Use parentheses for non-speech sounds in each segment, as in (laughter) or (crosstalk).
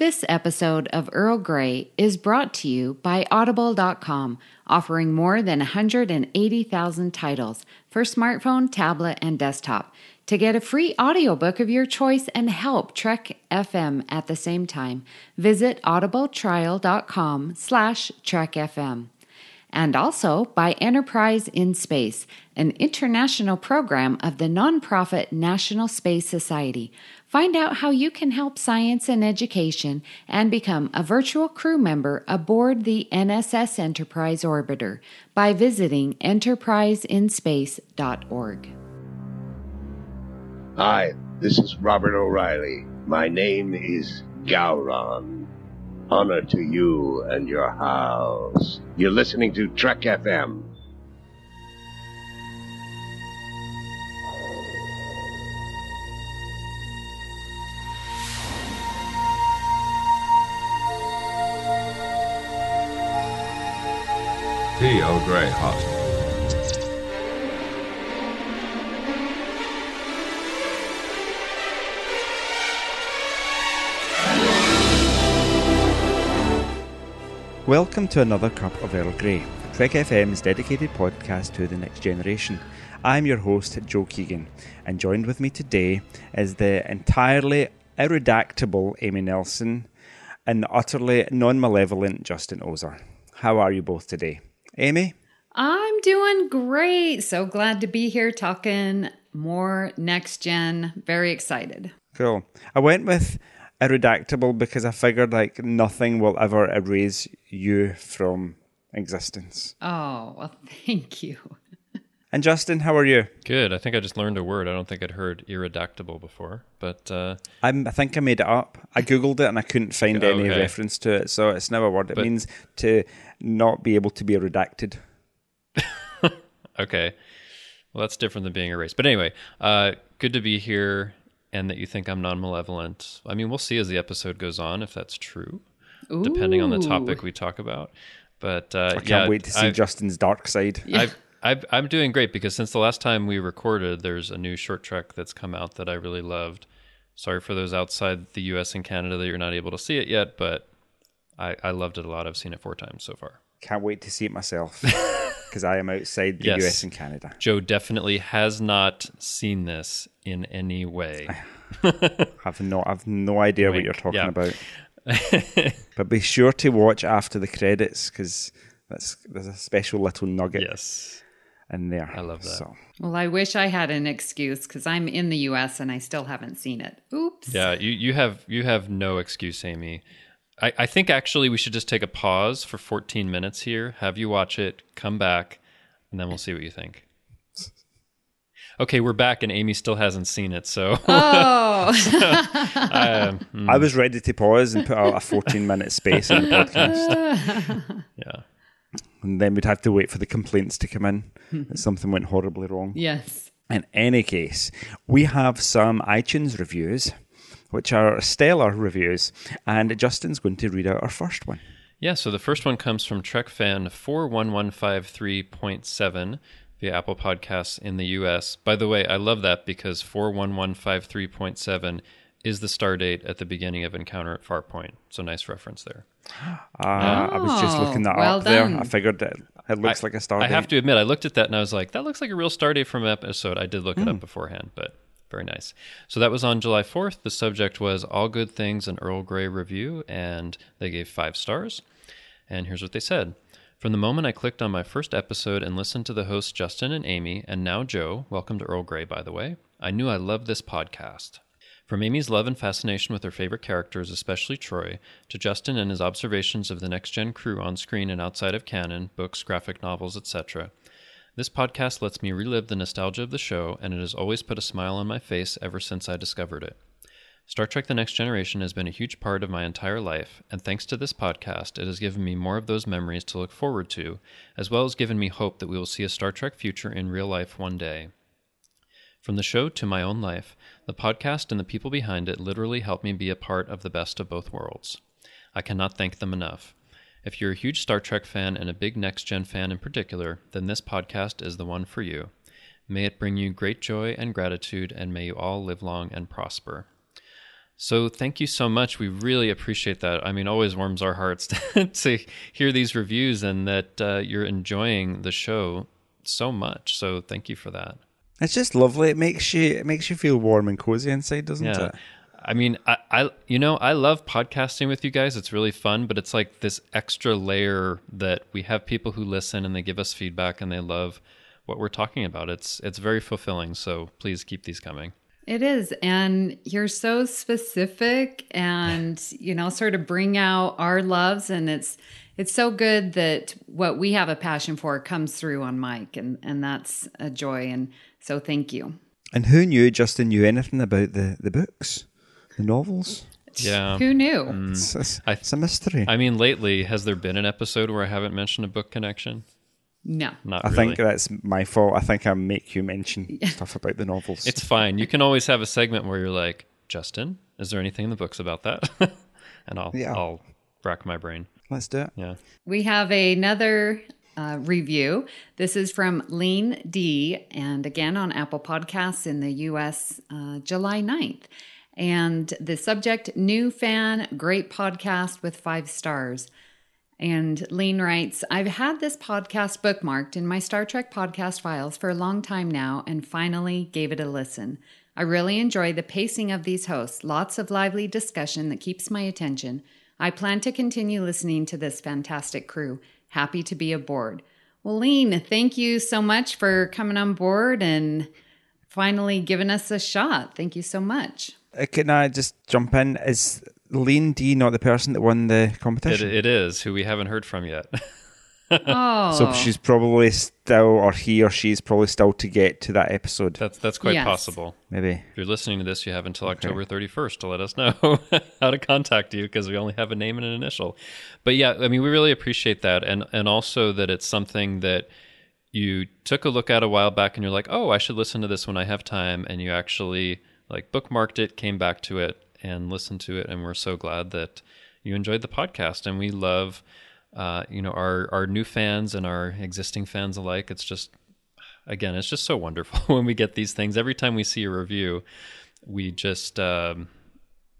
This episode of Earl Grey is brought to you by Audible.com, offering more than 180,000 titles for smartphone, tablet, and desktop. To get a free audiobook of your choice and help Trek FM at the same time, visit audibletrial.com slash trekfm and also by Enterprise in Space, an international program of the nonprofit National Space Society. Find out how you can help science and education and become a virtual crew member aboard the NSS Enterprise Orbiter by visiting enterpriseinspace.org. Hi, this is Robert O'Reilly. My name is Gowron. Honor to you and your house. You're listening to Trek FM. Earl Grey. Welcome to another cup of Earl Grey, Trek FM's dedicated podcast to the next generation. I'm your host, Joe Keegan, and joined with me today is the entirely irredactable Amy Nelson and the utterly non malevolent Justin Oser. How are you both today? Amy? I'm doing great. So glad to be here talking more next gen. Very excited. Cool. I went with irredactable because I figured like nothing will ever erase you from existence. Oh, well, (laughs) thank you. And Justin, how are you? Good. I think I just learned a word. I don't think I'd heard irredactable before, but uh, I'm, I think I made it up. I googled it and I couldn't find (laughs) any reference to it, so it's now a word. It But- means to not be able to be redacted. (laughs) okay. Well, that's different than being erased. But anyway, uh, good to be here, and that you think I'm non-malevolent. I mean, we'll see as the episode goes on if that's true, depending on the topic we talk about. But uh, I can't yeah, wait to see I've- Justin's dark side. (laughs) I've, I've, I'm doing great because since the last time we recorded, there's a new short trek that's come out that I really loved. Sorry for those outside the U.S. and Canada that you're not able to see it yet, but I, I loved it a lot. I've seen it four times so far. Can't wait to see it myself (laughs) because I am outside the Yes. US and Canada. Joe definitely has not seen this in any way. I've (laughs) no, I've no idea what you're talking Yeah. about. (laughs) but be sure to watch after the credits because that's there's a special little nugget yes. in there. I love that. So Well, I wish I had an excuse because I'm in the US and I still haven't seen it. Oops. Yeah, you, you have you have no excuse, Amy. I, I think actually we should just take a pause for 14 minutes here, have you watch it, come back, and then we'll see what you think. (laughs) Okay, we're back, and Amy still hasn't seen it, so Oh, (laughs) um, (laughs) I was ready to pause and put out a 14 minute space in the podcast, yeah. and then we'd have to wait for the complaints to come in that something went horribly wrong. yes. In any case, we have some iTunes reviews, which are stellar reviews, and Justin's going to read out our first one. Yeah, so the first one comes from Trek fan 41153.7 via Apple Podcasts in the US. By the way, I love that because 41153.7 is the star date at the beginning of Encounter at Farpoint. So nice reference there. Uh, I was just Oh, looking that well up there. I figured that it looks I- like a star I date. have to admit, I looked at that and I was like, that looks like a real star date from an episode. I did look it Hmm. up beforehand, but very nice. So that was on July 4th. The subject was All Good Things, an Earl Grey review, and they gave five stars. And here's what they said. From the moment I clicked on my first episode and listened to the hosts Justin and Amy, and now Joe, welcome to Earl Grey, by the way, I knew I loved this podcast. From Amy's love and fascination with her favorite characters, especially Troi, to Justin and his observations of the next gen crew on screen and outside of canon, books, graphic novels, etc. This podcast lets me relive the nostalgia of the show, and it has always put a smile on my face ever since I discovered it. Star Trek The Next Generation has been a huge part of my entire life, and thanks to this podcast, it has given me more of those memories to look forward to, as well as given me hope that we will see a Star Trek future in real life one day. From the show to my own life, the podcast and the people behind it literally help me be a part of the best of both worlds. I cannot thank them enough. If you're a huge Star Trek fan and a big Next Gen fan in particular, then this podcast is the one for you. May it bring you great joy and gratitude, and may you all live long and prosper. So thank you so much. We really appreciate that. I mean, always warms our hearts (laughs) to, hear these reviews and that uh, you're enjoying the show so much. So thank you for that. It's just lovely. It makes you it makes you feel warm and cozy inside, doesn't Yeah. it? I mean, I, I, you know, I love podcasting with you guys. It's really fun, but it's like this extra layer that we have people who listen and they give us feedback and they love what we're talking about. It's it's very fulfilling. So please keep these coming. It is. And you're so specific and, (laughs) you know, sort of bring out our loves. And it's, it's so good that what we have a passion for comes through on mic. And, and that's a joy. And so thank you. And who knew Justin knew anything about the, the books, the novels? Yeah. Who knew? It's, it's, I- it's a mystery. I mean, lately, has there been an episode where I haven't mentioned a book connection? No. Not I really. think that's my fault. I think I make you mention (laughs) stuff about the novels. It's fine. You can always have a segment where you're like, Justin, is there anything in the books about that? (laughs) and I'll Yeah. I'll rack my brain. Let's do it. Yeah. We have another uh, review. This is from Lean D, and again on Apple Podcasts in the US, uh, July 9th. And the subject new fan, great podcast with five stars. And Lean writes, I've had this podcast bookmarked in my Star Trek podcast files for a long time now and finally gave it a listen. I really enjoy the pacing of these hosts, lots of lively discussion that keeps my attention. I plan to continue listening to this fantastic crew. Happy to be aboard. Well, Lean, thank you so much for coming on board and finally giving us a shot. Thank you so much. Uh, Can I just jump in? Is Lean D not the person that won the It, competition? it is who we haven't heard from yet. (laughs) Oh, so she's probably still, or he or she's probably still to get to that episode. that's that's quite Yes. possible. Maybe. If you're listening to this, you have until October 31st to let us know (laughs) how to contact you because we only have a name and an initial. But yeah, I mean, we really appreciate that, and and also that it's something that you took a look at a while back, and you're like, oh, I should listen to this when I have time, and you actually like bookmarked it, came back to it, and listened to it, and we're so glad that you enjoyed the podcast, and we love. Uh, you know our our new fans and our existing fans alike. It's just again, it's just so wonderful (laughs) when we get these things. Every time we see a review, we just, um,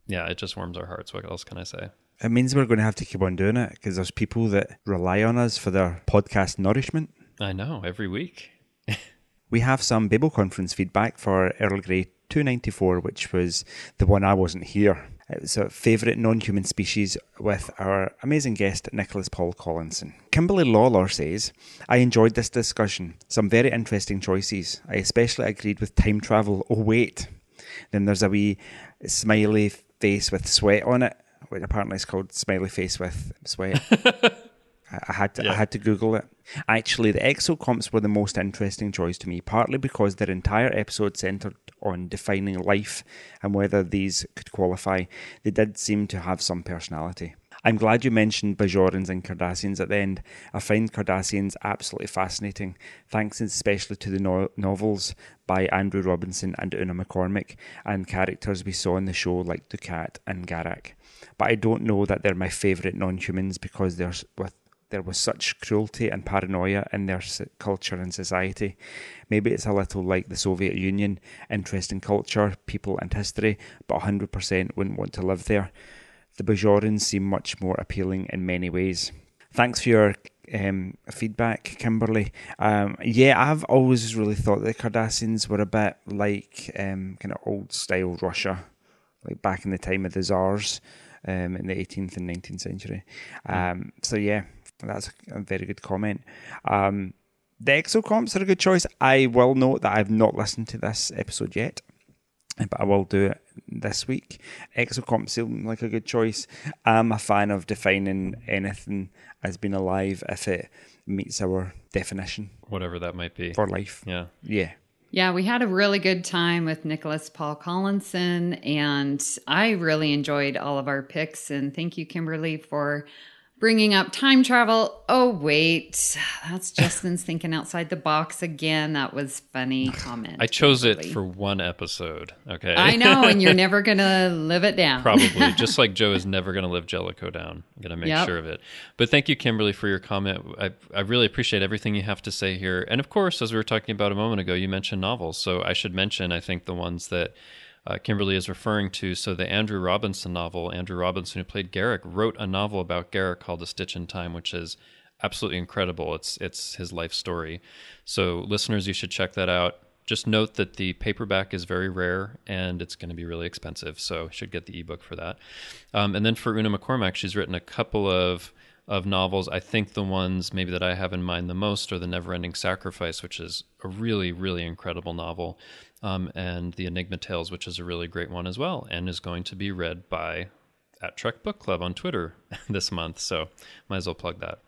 yeah, it just warms our hearts. What else can I say? It means we're going to have to keep on doing it because there's people that rely on us for their podcast nourishment. I know every week. (laughs) We have some Babel conference feedback for Earl Grey 294, which was the one I wasn't here. It was a favourite non human species with our amazing guest, Nicholas Paul Collinson. Kimberly Lawlor says, I enjoyed this discussion. Some very interesting choices. I especially agreed with time travel. Oh, wait. Then there's a wee smiley face with sweat on it, which apparently is called smiley face with sweat. (laughs) I had to, I had to Google it. Actually, the exocomps were the most interesting choice to me, partly because their entire episode centered on defining life and whether these could qualify. They did seem to have some personality. I'm glad you mentioned Bajorans and Cardassians at the end. I find Cardassians absolutely fascinating, thanks especially to the no- novels by Andrew Robinson and Una McCormack, and characters we saw in the show like Dukat and Garak. But I don't know that they're my favourite non humans because they're with there was such cruelty and paranoia in their culture and society. Maybe it's a little like the Soviet Union, interest in culture, people, and history, but 100% wouldn't want to live there. The Bajorans seem much more appealing in many ways. Thanks for your um, feedback, Kimberly. Um, yeah, I've always really thought the Cardassians were a bit like um, kind of old style Russia, like back in the time of the Tsars um, in the 18th and 19th century. Um, so, yeah, that's a very good comment. Um, the exocomps are a good choice. I will note that I've not listened to this episode yet, but I will do it this week. Exocomps seem like a good choice. I'm a fan of defining anything as being alive if it meets our definition Whatever that might be. for life. Yeah. Yeah. Yeah, we had a really good time with Nicholas Paul Collinson, and I really enjoyed all of our picks. And thank you, Kimberly, for bringing up time travel. Oh, wait, that's Justin's thinking outside the box again. That was funny (sighs) comment. I chose it for one episode. Okay. I know, and you're (laughs) never gonna live it down. Probably, (laughs) just like Joe is never going to live Jellicoe down. I'm going to make Yep. sure of it. But thank you, Kimberly, for your comment. I, I really appreciate everything you have to say here. And of course, as we were talking about a moment ago, you mentioned novels. So I should mention, I think, the ones that uh, Kimberly is referring to. So the Andrew Robinson novel, Andrew Robinson, who played Garak, wrote a novel about Garak called A Stitch in Time, which is absolutely incredible. It's it's his life story. So listeners, you should check that out. Just note that the paperback is very rare and it's going to be really expensive, so you should get the ebook for that. Um, and then for Una McCormack, she's written a couple of of novels. I think the ones maybe that I have in mind the most are The Neverending Sacrifice, which is a really, really incredible novel, um, and The Enigma Tales, which is a really great one as well, and is going to be read by at Trek Book Club on Twitter (laughs) this month. So might as well plug that.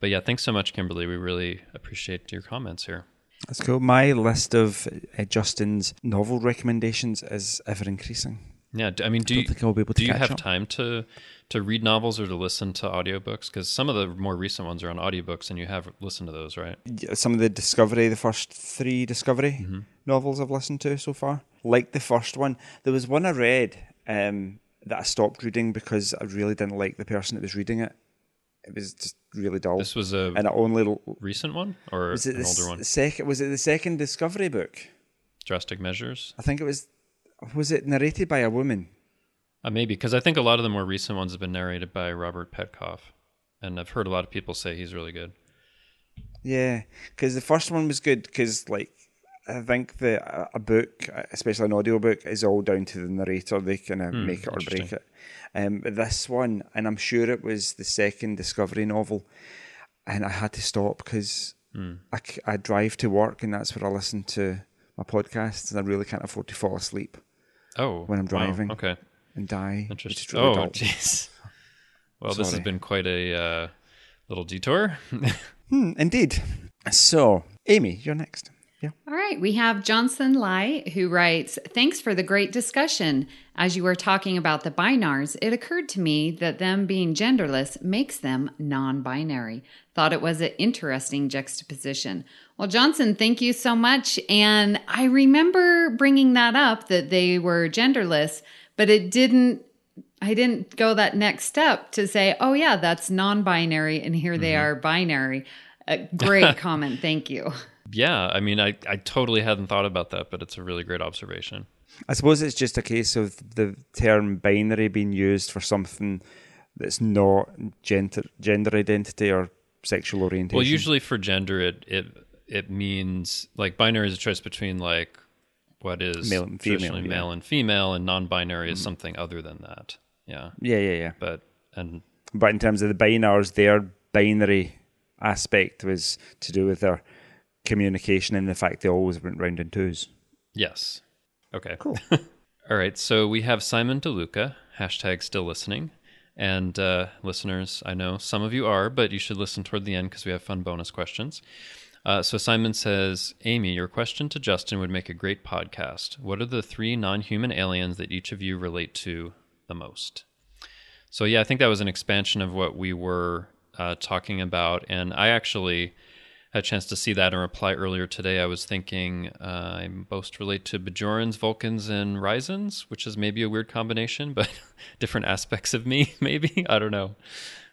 But yeah, thanks so much, Kimberly. We really appreciate your comments here. That's cool. My list of uh, Justin's novel recommendations is ever increasing. Yeah, I mean, do Don't you think I'll be able to do you have up. time to to read novels or to listen to audiobooks? Because some of the more recent ones are on audiobooks, and you have listened to those, right? Some of the Discovery, the first three Discovery Mm-hmm. Novels I've listened to so far, like the first one. There was one I read um, that I stopped reading because I really didn't like the person that was reading it. It was just really dull. This was a and I only recent one or was it an the older one? second? Was it the second Discovery book? Drastic Measures, I think it was. Was it narrated by a woman? uh, maybe because I think a lot of the more recent ones have been narrated by Robert Petkoff, and I've heard a lot of people say he's really good. Yeah, because the first one was good because like I think that a- book, especially an audiobook, is all down to the narrator. They kind of make it or break it. Um, but this one, and I'm sure it was the second Discovery novel, and I had to stop because I drive to work and that's where I listen to my podcasts, and I really can't afford to fall asleep Oh, When I'm wow, driving. Okay, and die. interesting. really oh, jeez. (laughs) Well, this has been quite a uh, little detour. (laughs) Hmm, indeed. So, Amy, you're next. Yeah. All right, we have Johnson Lai who writes, Thanks for the great discussion. As you were talking about the Bynars, it occurred to me that them being genderless makes them non binary. Thought it was an interesting juxtaposition. Well, Johnson, thank you so much. And I remember bringing that up that they were genderless, but it didn't. I didn't go that next step to say, oh, yeah, that's non binary, and here they mm-hmm. are binary. A great (laughs) comment. Thank you. Yeah, I mean, I, I totally hadn't thought about that, but it's a really great observation. I suppose it's just a case of the term binary being used for something that's not gender gender identity or sexual orientation. Well, usually for gender, it it it means like binary is a choice between like what is Male and female, yeah. male and female, and non-binary is mm-hmm. something other than that. Yeah, yeah, yeah, yeah. but and But in terms of the Bynars, their binary aspect was to do with their communication and the fact they always went round in twos. yes, okay, Cool. (laughs) All right, so we have Simon DeLuca, hashtag still listening. And uh, listeners, I know some of you are, but you should listen toward the end because we have fun bonus questions. Uh, so Simon says, Amy, your question to Justin would make a great podcast. What are the three non human aliens that each of you relate to the most? So, yeah, I think that was an expansion of what we were uh, talking about. And I actually had a chance to see that and reply earlier today. I was thinking uh, I most relate to Bajorans, Vulcans, and Risans, which is maybe a weird combination, but (laughs) different aspects of me, (laughs) maybe. I don't know.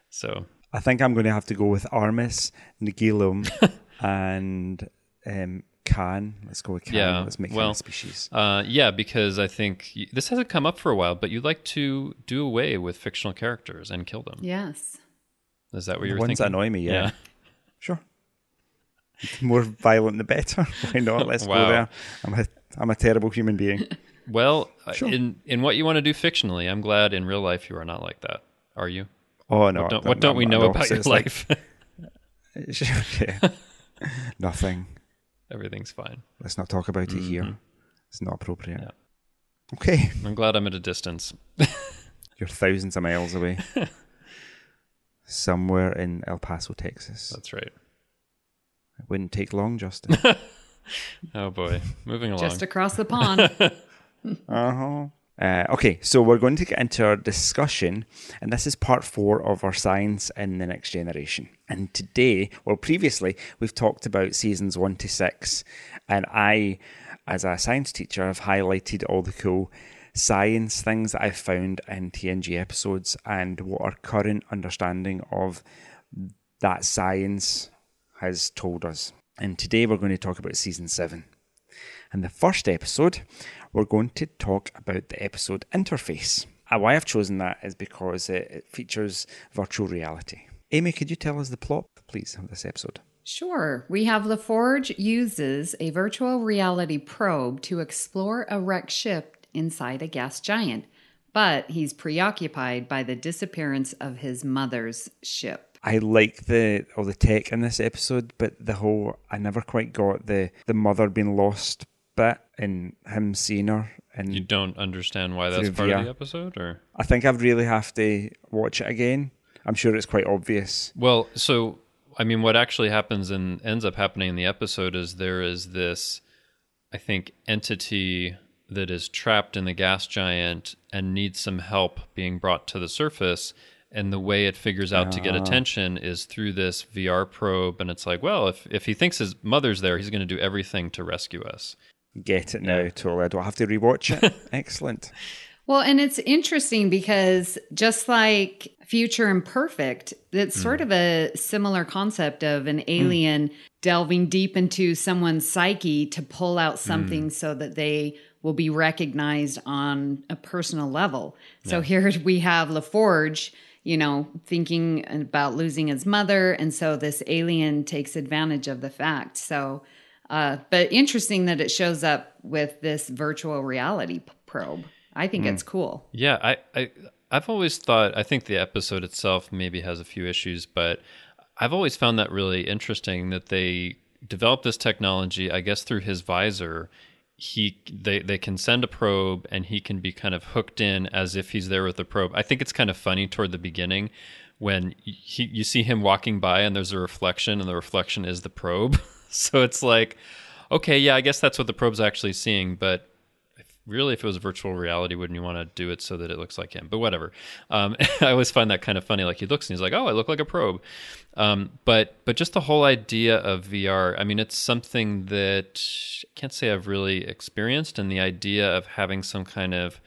So, I think I'm going to have to go with Armus, Nagilum, (laughs) and um, Khan. Let's go with Khan. Yeah, Let's make him well, a species. uh, yeah, because I think y- this hasn't come up for a while, but you like to do away with fictional characters and kill them. Yes. Is that what you The were ones that thinking? annoy me, yeah. Sure. The (laughs) more violent, the better. (laughs) Why not? Let's Wow. go there. I'm a, I'm a terrible human being. (laughs) Well, uh, in in what you want to do fictionally, I'm glad in real life you are not like that. Are you? Oh no! Don't, what don't we know about your like- life? yeah. Nothing. Everything's fine. Let's not talk about it here. It's not appropriate. Mm-hmm. Yeah. Okay, I'm glad I'm at a distance. you're thousands of miles away, somewhere in El Paso, Texas. That's right. It wouldn't take long, Justin. (laughs) Oh boy, moving along. Just across the pond. (laughs) Uh-huh. Uh, okay, so we're going to get into our discussion, and this is part four of our science in the next generation. And today, well, previously, we've talked about seasons one to six, and I, as a science teacher, have highlighted all the cool science things that I've found in TNG episodes and what our current understanding of that science has told us. And today, we're going to talk about season seven. In the first episode, we're going to talk about the episode interface. And why I've chosen that is because it features virtual reality. Amy, could you tell us the plot, please, of this episode? Sure. We have LaForge uses a virtual reality probe to explore a wrecked ship inside a gas giant, but he's preoccupied by the disappearance of his mother's ship. I like the all the tech in this episode, but the whole I never quite got the the mother being lost bit and him seeing her. And You don't understand why that's part VR. of the episode, or I think I'd really have to watch it again. I'm sure it's quite obvious. well, so I mean, what actually happens and ends up happening in the episode is there is this, I think, entity that is trapped in the gas giant and needs some help being brought to the surface. And the way it figures out to get attention is through this VR probe. And it's like, well, if, if he thinks his mother's there, he's going to do everything to rescue us. Get it now, totally. I don't have to rewatch it. (laughs) Excellent. Well, and it's interesting because just like Future Imperfect, it's hmm. sort of a similar concept of an hmm. alien delving deep into someone's psyche to pull out hmm. something so that they will be recognized on a personal level. So here we have LaForge, you know, thinking about losing his mother. And so this alien takes advantage of the fact. So, uh, but interesting that it shows up with this virtual reality p- probe. I think it's cool. Yeah, I, I I've always thought I think the episode itself maybe has a few issues, but I've always found that really interesting that they developed this technology, I guess through his visor. He they they can send a probe and he can be kind of hooked in as if he's there with the probe. I think it's kind of funny toward the beginning when he, you see him walking by and there's a reflection and the reflection is the probe. (laughs) so it's like okay, yeah, I guess that's what the probe's actually seeing, but really if it was virtual reality wouldn't you want to do it so that it looks like him? But whatever. Um, (laughs) i always find that kind of funny like he looks and he's like oh i look like a probe. Um, but but just the whole idea of vr i mean it's something that i can't say i've really experienced and the idea of having some kind of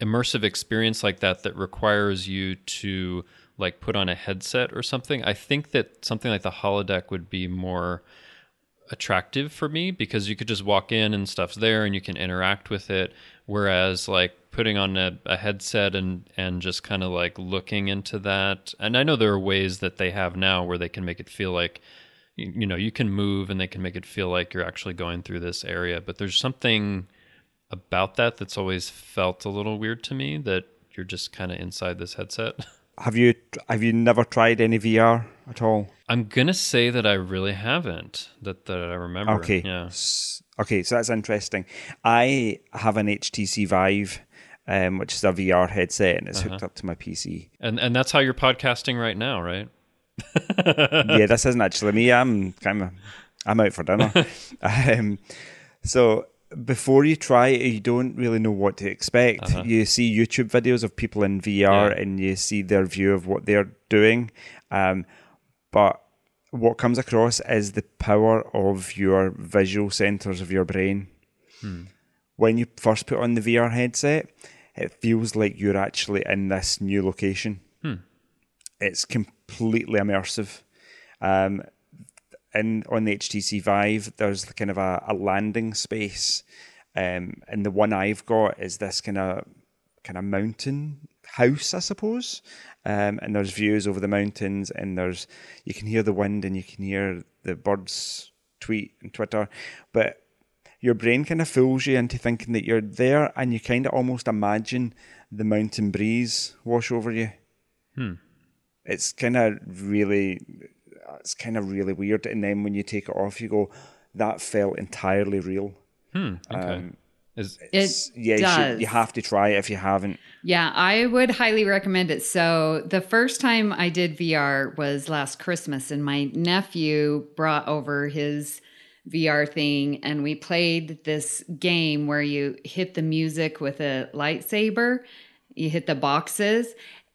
immersive experience like that that requires you to like put on a headset or something i think that something like the holodeck would be more attractive for me because you could just walk in and stuff's there and you can interact with it. Whereas like putting on a, a headset and and just kind of like looking into that and i know there are ways that they have now where they can make it feel like you, you know you can move and they can make it feel like you're actually going through this area but there's something about that that's always felt a little weird to me that you're just kind of inside this headset (laughs) Have you have you never tried any VR at all? i'm gonna say that i really haven't that that i remember Okay. yeah Okay, so that's interesting. I have an HTC Vive, um, which is a VR headset, and it's hooked Uh-huh. up to my PC. and and that's how you're podcasting right now right (laughs) yeah, this isn't actually me. I'm kind of I'm out for dinner. (laughs) um, so before you try it, you don't really know what to expect. You see YouTube videos of people in VR, Uh-huh. Yeah. and you see their view of what they're doing. Um, but what comes across is the power of your visual centers of your brain. When you first put on the VR headset, it feels like you're actually in this new location. It's completely immersive. Um, and on the HTC Vive, there's kind of a, a landing space, um, and the one I've got is this kind of kind of mountain house, I suppose. Um, and there's views over the mountains, and there's you can hear the wind, and you can hear the birds tweet and twitter, but your brain kind of fools you into thinking that you're there, and you kind of almost imagine the mountain breeze wash over you. It's kind of really it's kind of really weird. And then when you take it off, you go, that felt entirely real. Okay. Um, Is It It's- yeah, you, does. should, you have to try it if you haven't. Yeah, I would highly recommend it. So, the first time I did VR was last Christmas, and my nephew brought over his VR thing, and we played this game where you hit the music with a lightsaber, you hit the boxes,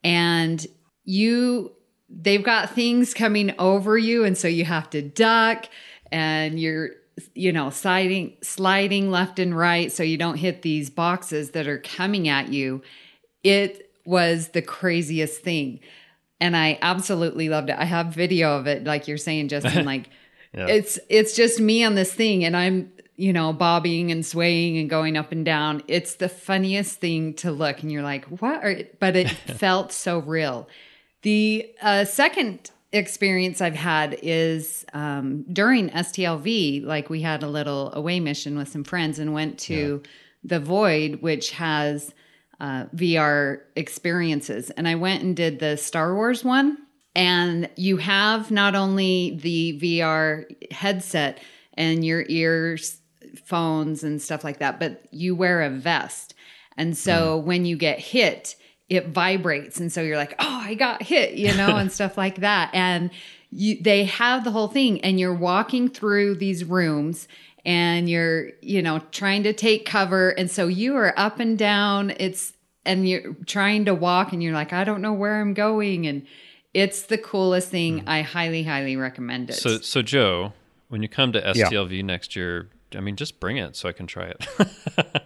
and you they've got things coming over you, and so you have to duck, and you're you know sliding sliding left and right so you don't hit these boxes that are coming at you it was the craziest thing and i absolutely loved it i have video of it like you're saying justin (laughs) like it's it's just me on this thing and i'm you know, bobbing and swaying and going up and down. It's the funniest thing to look, and you're like, what? Are, but it (laughs) felt so real. The uh, second experience I've had is um, during STLV, like we had a little away mission with some friends and went to the Void, which has uh, VR experiences. And I went and did the Star Wars one. And you have not only the VR headset and your ears, phones, and stuff like that, but you wear a vest. And so when you get hit, it vibrates. And so you're like, oh, I got hit, you know, and (laughs) stuff like that. And you, they have the whole thing, and you're walking through these rooms and you're, you know, trying to take cover. And so you are up and down. It's, and you're trying to walk and you're like, I don't know where I'm going. And it's the coolest thing. Hmm. I highly, highly recommend it. So, so Joe, when you come to Yeah. STLV next year, I mean, just bring it so I can try it. (laughs)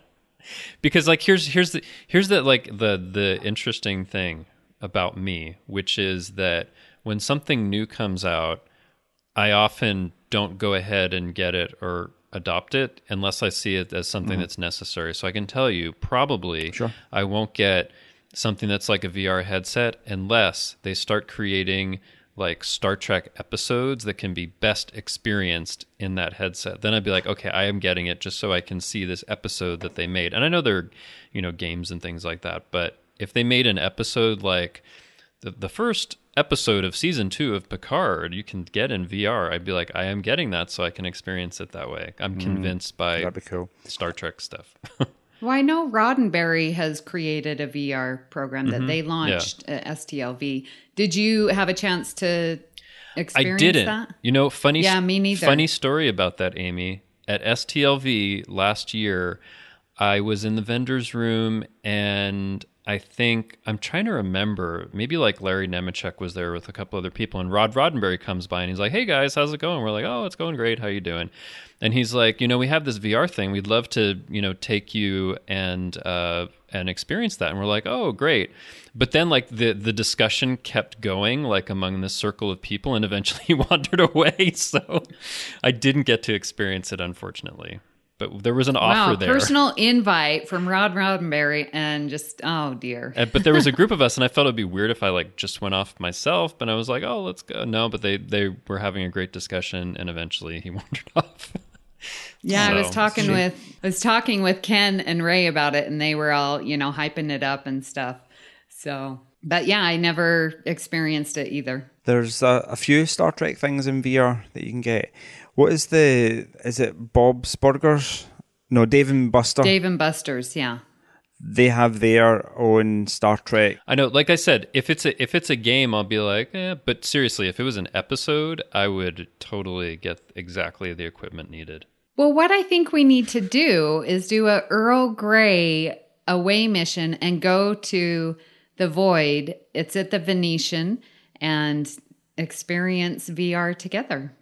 because like here's here's the here's the like the the interesting thing about me, which is that when something new comes out, I often don't go ahead and get it or adopt it unless I see it as something mm-hmm. that's necessary. So I can tell you probably Sure. I won't get something that's like a VR headset unless they start creating like Star Trek episodes that can be best experienced in that headset. Then I'd be like, okay, I am getting it just so I can see this episode that they made. And I know there are, you know, games and things like that, but if they made an episode like the, the first episode of season two of Picard, you can get in VR. I'd be like, I am getting that so I can experience it that way. I'm hmm. convinced by That'd be cool. Star Trek stuff. (laughs) Well, I know Roddenberry has created a VR program that mm-hmm. they launched uh, at STLV. Did you have a chance to experience I didn't. that? You know, funny. Yeah, me neither. Funny story about that, Amy. At STLV last year, I was in the vendor's room, and I think I'm trying to remember. Maybe like Larry Nemecek was there with a couple other people, and Rod Roddenberry comes by and he's like, "Hey guys, how's it going?" We're like, "Oh, it's going great. How you doing?" And he's like, "You know, we have this VR thing. We'd love to, you know, take you and uh, and experience that." And we're like, "Oh, great." But then like the the discussion kept going like among this circle of people, and eventually (laughs) he wandered away. So I didn't get to experience it, unfortunately. But there was an offer Wow, there. personal invite from Rod Roddenberry, and just oh dear. Uh, but there was a group of (laughs) us, and I felt it'd be weird if I like just went off myself. But I was like, "Oh, let's go." No, but they they were having a great discussion, and eventually he (laughs) wandered off. Yeah, I was So- talking with I was talking with Ken and Ray about it, and they were all you know hyping it up and stuff. So, but yeah, I never experienced it either. There's a, a few Star Trek things in VR that you can get. What is the? Is it Bob's Burgers? No, Dave and Buster. Dave and Buster's, yeah. They have their own Star Trek. I know, like I said, if it's a if it's a game, I'll be like, eh. But seriously, if it was an episode, I would totally get exactly the equipment needed. Well, what I think we need to do is do a Earl Grey away mission and go to the Void. It's at the Venetian and experience VR together.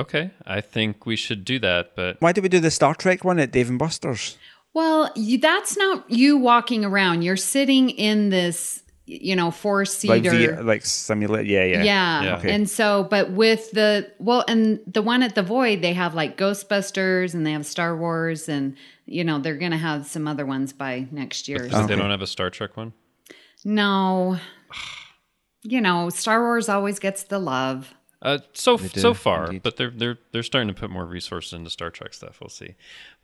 Okay, I think we should do that. But Why did we do the Star Trek one at Dave and Buster's? Well, you, that's not you walking around. You're sitting in this, you know, four Like seater. VR, like simulate. Yeah, yeah, yeah. Yeah. Okay. And so, but with the, well, and the one at the Void, they have like Ghostbusters and they have Star Wars and, you know, they're going to have some other ones by next year. but So- they don't have a Star Trek one. No. You know, Star Wars always gets the love. Uh, so do, so far, indeed. but they're they're they're starting to put more resources into Star Trek stuff. We'll see.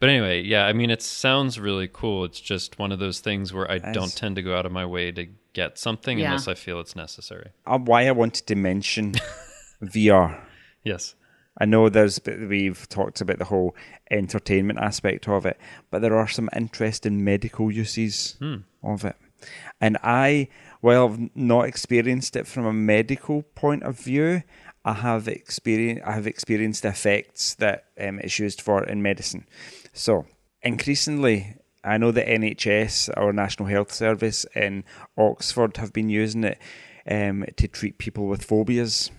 But anyway, yeah, I mean, it sounds really cool. It's just one of those things where I don't tend to go out of my way to get something Yeah. unless I feel it's necessary. Uh, why I wanted to mention (laughs) VR. Yes. I know there's we've talked about the whole entertainment aspect of it, but there are some interesting medical uses of it. And I, while I've not experienced it from a medical point of view, I have experience I have experienced the effects that um, it's used for in medicine. So increasingly, I know the NHS, our National Health Service in Oxford, have been using it um, to treat people with phobias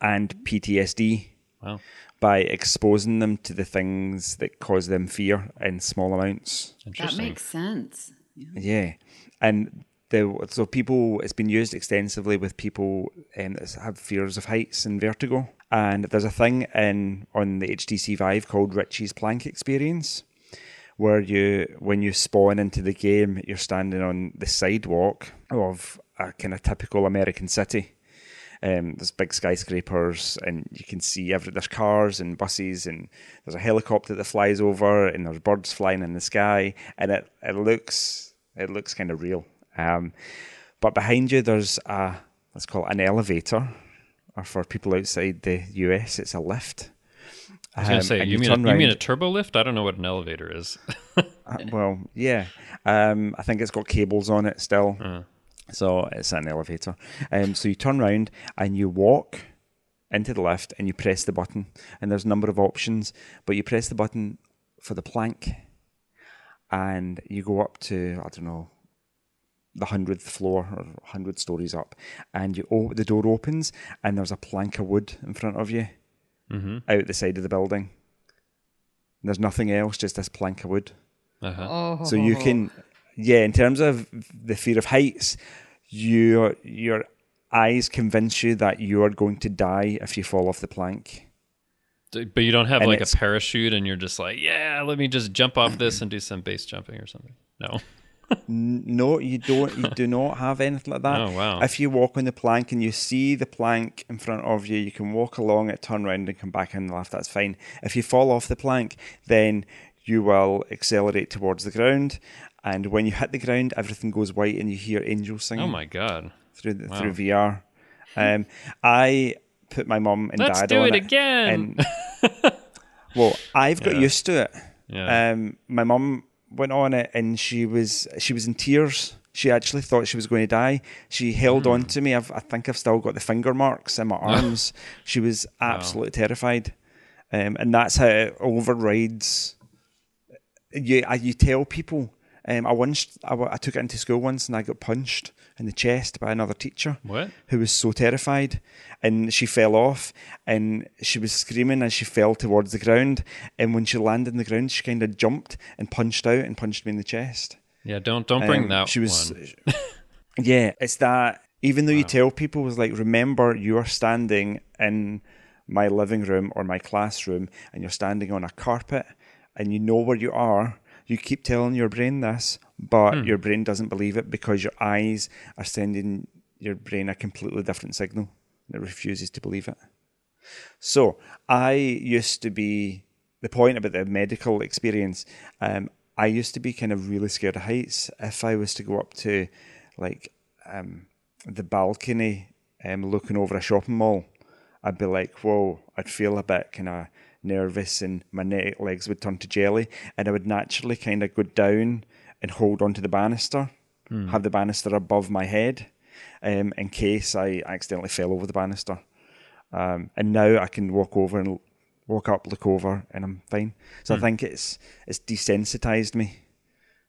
and PTSD Wow. by exposing them to the things that cause them fear in small amounts. That makes sense. Yeah. And the so people it's been used extensively with people um, that have fears of heights and vertigo. And there's a thing in on the HTC Vive called Richie's Plank Experience, where you when you spawn into the game, you're standing on the sidewalk of a kind of typical American city. Um, there's big skyscrapers, and you can see every, there's cars and buses, and there's a helicopter that flies over, and there's birds flying in the sky, and it, it looks it looks kind of real. Um, but behind you, there's a let's call it an elevator, or for people outside the US, it's a lift. I was going to Um, say, and you, mean, a, you mean a turbo lift? I don't know what an elevator is. (laughs) Uh, well, yeah. Um, I think it's got cables on it still. Uh. So it's an elevator. Um, so you turn around and you walk into the lift and you press the button. And there's a number of options, but you press the button for the plank and you go up to, I don't know, the hundredth floor or hundred stories up, and you oh, the door opens and there's a plank of wood in front of you, mm-hmm. out the side of the building. There's nothing else, just this plank of wood. uh-huh. Oh, So you can, yeah, in terms of the fear of heights, your your eyes convince you that you are going to die if you fall off the plank. But you don't have And like a parachute and you're just like, yeah, let me just jump off this and do some base jumping or something. No. No, you don't. You do not have anything like that. (laughs) Oh, wow. If you walk on the plank and you see the plank in front of you, you can walk along it, turn around, and come back in the lift. That's fine. If you fall off the plank, then you will accelerate towards the ground, and when you hit the ground, everything goes white, and you hear angels singing. Oh my God. through the, Wow. through VR. Um, I put my mum and Let's dad do on it again. and- (laughs) well, I've got Yeah. used to it. Yeah. Um, my mum went on it, and she was she was in tears. She actually thought she was going to die. She held Hmm. on to me. I've, I think I've still got the finger marks in my (laughs) arms. she was absolutely terrified, um, and that's how it overrides. You you tell people. Um, I once I, I took it into school once, and I got punched in the chest by another teacher what? who was so terrified and she fell off and she was screaming as she fell towards the ground and when she landed on the ground she kind of jumped and punched out and punched me in the chest Yeah, don't don't bring Um, that she was one. (laughs) yeah it's that even though you tell people was like remember you're standing in my living room or my classroom and you're standing on a carpet and you know where you are you keep telling your brain this but Hmm. your brain doesn't believe it because your eyes are sending your brain a completely different signal and it refuses to believe it so i used to be the point about the medical experience um, i used to be kind of really scared of heights if i was to go up to like um, the balcony um, looking over a shopping mall, I'd be like, whoa, I'd feel a bit kind of nervous and my neck, legs would turn to jelly. And I would naturally kind of go down and hold onto the banister, have the banister above my head um, in case I accidentally fell over the banister. Um, and now I can walk over and walk up, look over, and I'm fine. So I think it's it's desensitized me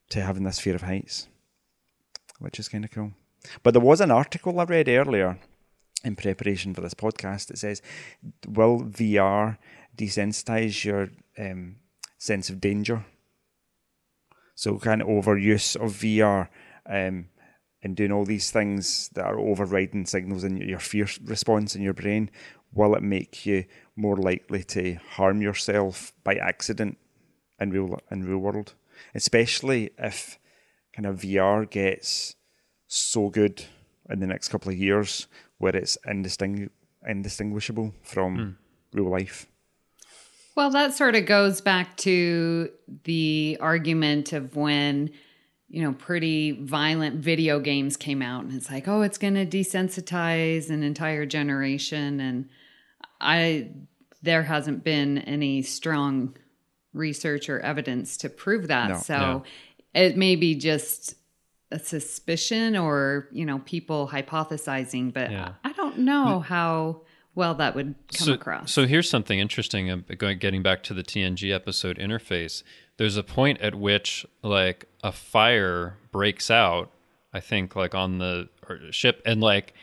to having this fear of heights, which is kind of cool. But there was an article I read earlier in preparation for this podcast that says, "Will VR desensitize your um, sense of danger?" So, kind of overuse of VR um, and doing all these things that are overriding signals in your fear response in your brain, will it make you more likely to harm yourself by accident in real in real world? Especially if kind of VR gets so good in the next couple of years where it's indistingu- indistinguishable from real life. Well, that sort of goes back to the argument of when, you know, pretty violent video games came out and it's like, oh, it's going to desensitize an entire generation and I there hasn't been any strong research or evidence to prove that. No. so it may be just a suspicion or, you know, people hypothesizing, but Yeah. I don't know how well that would come so, across. So here's something interesting. uh, Going getting back to the TNG episode interface, there's a point at which like a fire breaks out. I think like on the ship, and like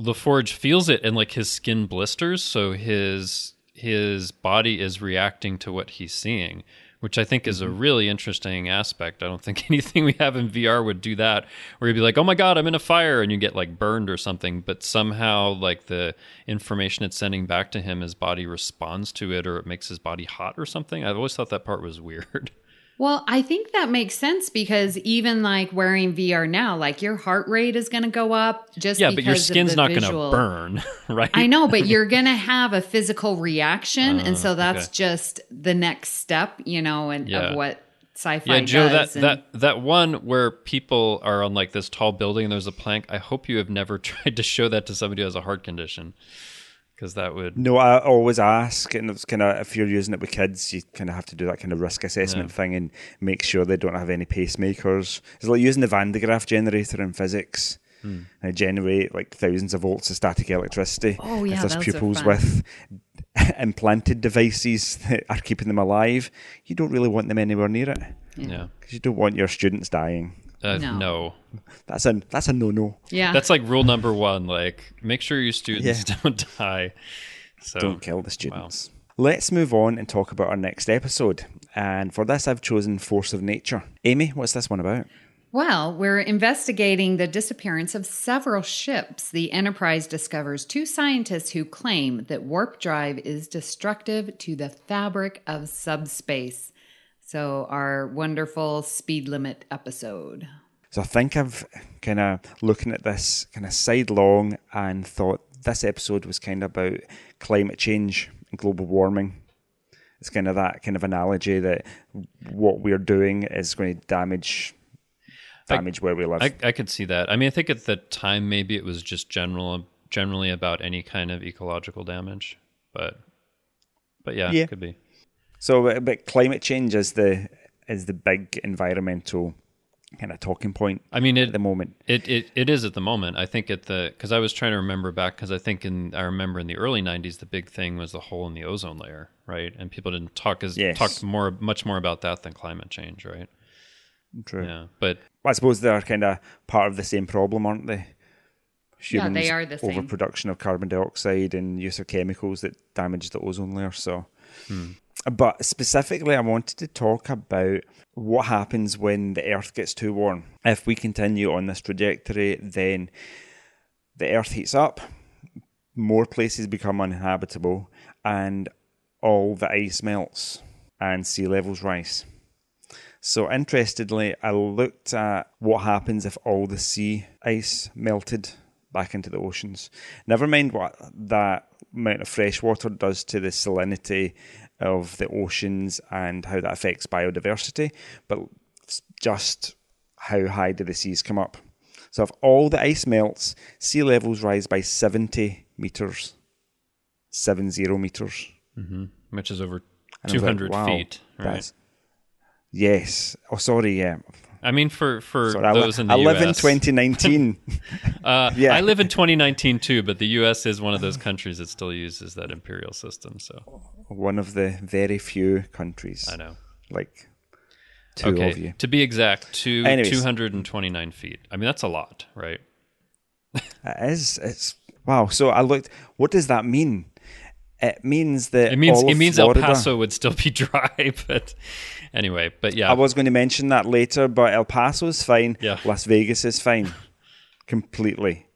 LaForge feels it, and like his skin blisters. So his his body is reacting to what he's seeing, which I think is a mm-hmm. really interesting aspect. I don't think (laughs) anything we have in VR would do that, where you'd be like, "Oh my god, I'm in a fire," and you get like burned or something. But somehow, like the information it's sending back to him, his body responds to it, or it makes his body hot or something. I've always thought that part was (laughs) weird. Well, I think that makes sense because even like wearing VR now, like your heart rate is going to go up just yeah, but your skin's not going to burn, (laughs) right? I know, but you're going to have a physical reaction, and so Uh, that's okay. just the next step, you know, and Yeah. of what sci-fi Yeah, Joe, that, and- that that one where people are on like this tall building and there's a plank. I hope you have never (laughs) tried to show that to somebody who has a heart condition, because that would. No, I always ask, and it's kind of if you're using it with kids, you kind of have to do that kind of risk assessment Yeah. thing and make sure they don't have any pacemakers. It's like using the Van de Graaff generator in physics. Hmm. And generate like thousands of volts of static electricity. Oh, yeah, if there's pupils with (laughs) implanted devices that are keeping them alive, you don't really want them anywhere near it Yeah. because you don't want your students dying. Uh, No. no. That's a that's a no no. yeah, That's like rule number one. Like, make sure your students Yeah. (laughs) don't die. So, Don't kill the students. Let's move on and talk about our next episode. And for this, I've chosen Force of Nature. Amy, what's this one about? Well, we're investigating the disappearance of several ships. The Enterprise discovers two scientists who claim that warp drive is destructive to the fabric of subspace. So, our wonderful speed limit episode. So I think I've kind of looking at this kind of sidelong and thought this episode was kind of about climate change and global warming. It's kind of that kind of analogy that what we're doing is going to damage damage where we live. I, I could see that. I mean, I think at the time maybe it was just general, generally about any kind of ecological damage, but, but yeah, Yeah. could be. So, but- but climate change is the is the big environmental kind of talking point I mean, at the moment. It, it it is at the moment. I think at the because I was trying to remember back because I think in I remember in the early '90s the big thing was the hole in the ozone layer, right? And people didn't talk as Yes. talk more much more about that than climate change, right? True. Yeah, but I suppose they're kind of part of the same problem, aren't they? Yeah, they are the same. overproduction of carbon dioxide and use of chemicals that damage the ozone layer. So, hmm. But specifically, I wanted to talk about what happens when the Earth gets too warm. If we continue on this trajectory, then the Earth heats up, more places become uninhabitable, and all the ice melts and sea levels rise. So, interestedly, I looked at what happens if all the sea ice melted back into the oceans. Never mind what that amount of fresh water does to the salinity of the oceans and how that affects biodiversity, but just how high do the seas come up. So, if all the ice melts, sea levels rise by 70 meters. 70 meters. Mm-hmm. which is over And I was like, 200 wow, feet, right? Yes. Oh, sorry. Yeah. I mean, for for Sorry, I, those in the I live in 2019. (laughs) (laughs) uh, yeah. I live in 2019 too, but the U.S. is one of those countries that still uses that imperial system. So One of the very few countries. I know. Like two okay, of you. to be exact, two 229 feet. I mean, that's a lot, right? It is. It's wow. So I looked. What does that mean? It means that It means all it means Florida, El Paso would still be (laughs) dry, but anyway, but yeah, I was going to mention that later, but El Paso is fine. Yeah. Las Vegas is fine, completely.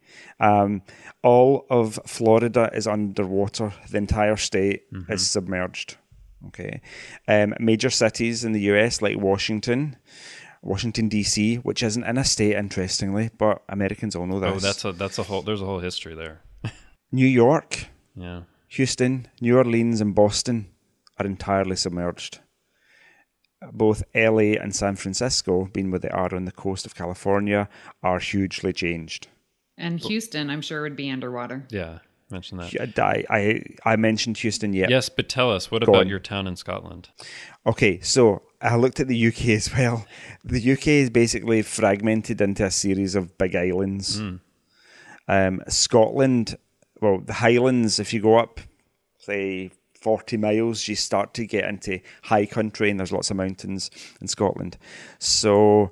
Um, all of Florida is underwater. The entire state Mm-hmm. is submerged. Okay. Um, major cities in the US like Washington, Washington D.C., which isn't in a state, interestingly, but Americans all know this. oh, that's a that's a whole there's a whole history there. (laughs) New York, Yeah, Houston, New Orleans, and Boston are entirely submerged. Both LA and San Francisco, being where they are on the coast of California, are hugely changed. And Houston, I'm sure, would be underwater. yeah, mention that. I, I, I mentioned Houston yet. Yes, but tell us what Go about on. your town in Scotland? Okay, so I looked at the UK (laughs) as well. The UK is basically fragmented into a series of big islands. Um, Scotland, well, the Highlands, if you go up, say, 40 miles, you start to get into high country and there's lots of mountains in Scotland. So,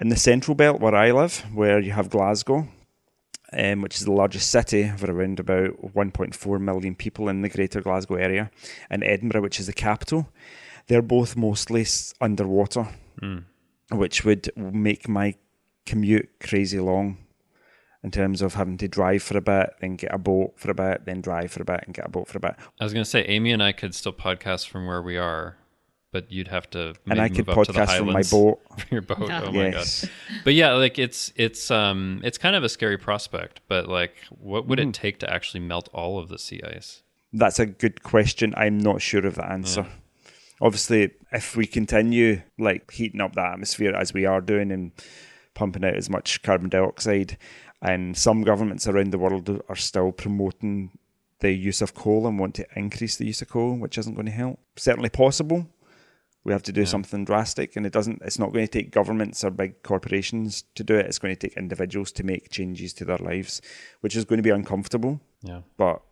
in the central belt where I live, where you have Glasgow, um, which is the largest city of around about 1.4 million people in the greater Glasgow area, and Edinburgh, which is the capital. they're both mostly underwater, which would make my commute crazy long in terms of having to drive for a bit, then get a boat for a bit, then drive for a bit and get a boat for a bit. I was going to say, Amy and I could still podcast from where we are, but you'd have to And maybe I could up podcast from my boat. (laughs) from your boat. Oh my yes. god! But yeah, like it's it's um it's kind of a scary prospect. But like, what would Mm-hmm. it take to actually melt all of the sea ice? That's a good question. I'm not sure of the answer. Obviously, if we continue like heating up the atmosphere as we are doing and pumping out as much carbon dioxide, and some governments around the world are still promoting the use of coal and want to increase the use of coal, which isn't going to help. Certainly possible. We have to do something drastic, and it doesn't. It's not going to take governments or big corporations to do it. It's going to take individuals to make changes to their lives, which is going to be uncomfortable Yeah. but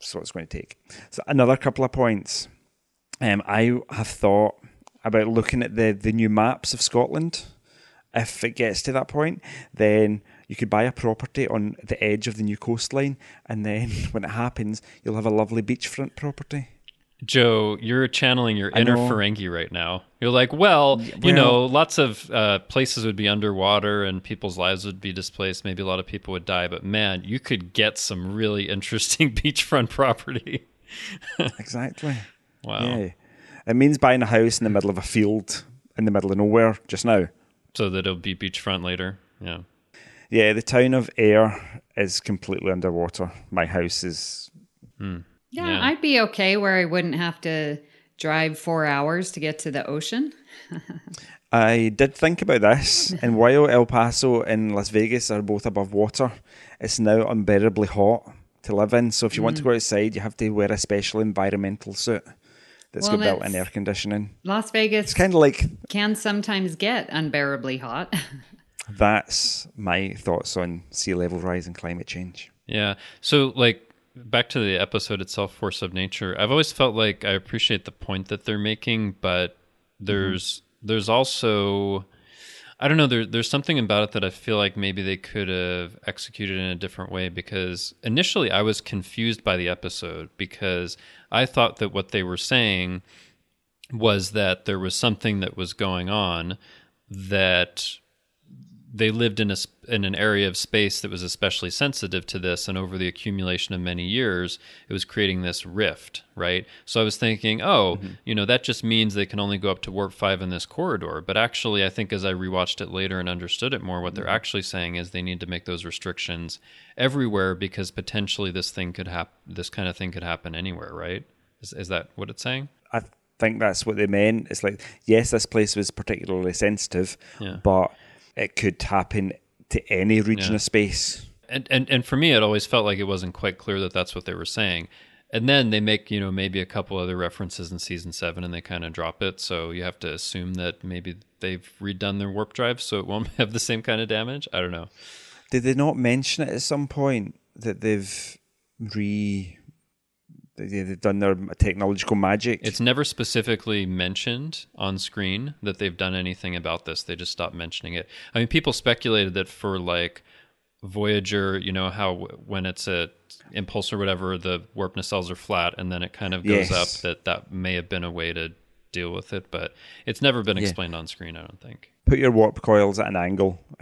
that's what it's going to take. So another couple of points. Um, I have thought about looking at the the new maps of Scotland. If it gets to that point, then you could buy a property on the edge of the new coastline, and then (laughs) when it happens, you'll have a lovely beachfront property. Joe, you're channeling your I inner know. Ferengi right now. You're like, well, you well- know, lots of uh, places would be underwater and people's lives would be displaced. Maybe a lot of people would die, but man, you could get some really (laughs) interesting beachfront property. (laughs) Exactly. Wow. Yeah. It means buying a house in the middle of a field in the middle of nowhere just now. So that it'll be beachfront later. Yeah. Yeah, the town of Ayr is completely underwater. My house is hmm. Yeah, Yeah. I'd be okay where I wouldn't have to drive four hours to get to the ocean. (laughs) I did think about this, and while El Paso and Las Vegas are both above water, it's now unbearably hot to live in. So if you want to mm. go outside, you have to wear a special environmental suit that's Well, got built-in air conditioning. Las Vegas It's kind of like can sometimes get unbearably hot. (laughs) that's my thoughts on sea level rise and climate change. Yeah. So, like, back to the episode itself, Force of Nature. I've always felt like I appreciate the point that they're making, but mm-hmm. there's there's also I don't know. There, there's something about it that I feel like maybe they could have executed in a different way because initially I was confused by the episode because I thought that what they were saying was that there was something that was going on that they lived in a in an area of space that was especially sensitive to this and over the accumulation of many years it was creating this rift right? So i was thinking oh mm-hmm. you know that just means they can only go up to warp 5 in this corridor. But actually i think as i rewatched it later and understood it more what they're mm-hmm. actually saying is they need to make those restrictions everywhere because potentially this thing could happen this kind of thing could happen anywhere right? Is, is that what it's saying? I think that's what they meant. It's like, yes, this place was particularly sensitive, Yeah. but it could happen to any region Yeah. of space. and, and and for me it always felt like it wasn't quite clear that that's what they were saying and then they make you know maybe a couple other references in season seven and they kind of drop it so you have to assume that maybe they've redone their warp drive so it won't (laughs) have the same kind of damage i don't know Did they not mention it at some point that they've re they've done their technological magic? it's never specifically mentioned on screen that they've done anything about this they just stopped mentioning it i mean people speculated that for like voyager you know how when it's a impulse or whatever the warp nacelles are flat and then it kind of goes Yes. up that that may have been a way to deal with it but it's never been explained on screen i don't think Put your warp coils at an angle. (laughs)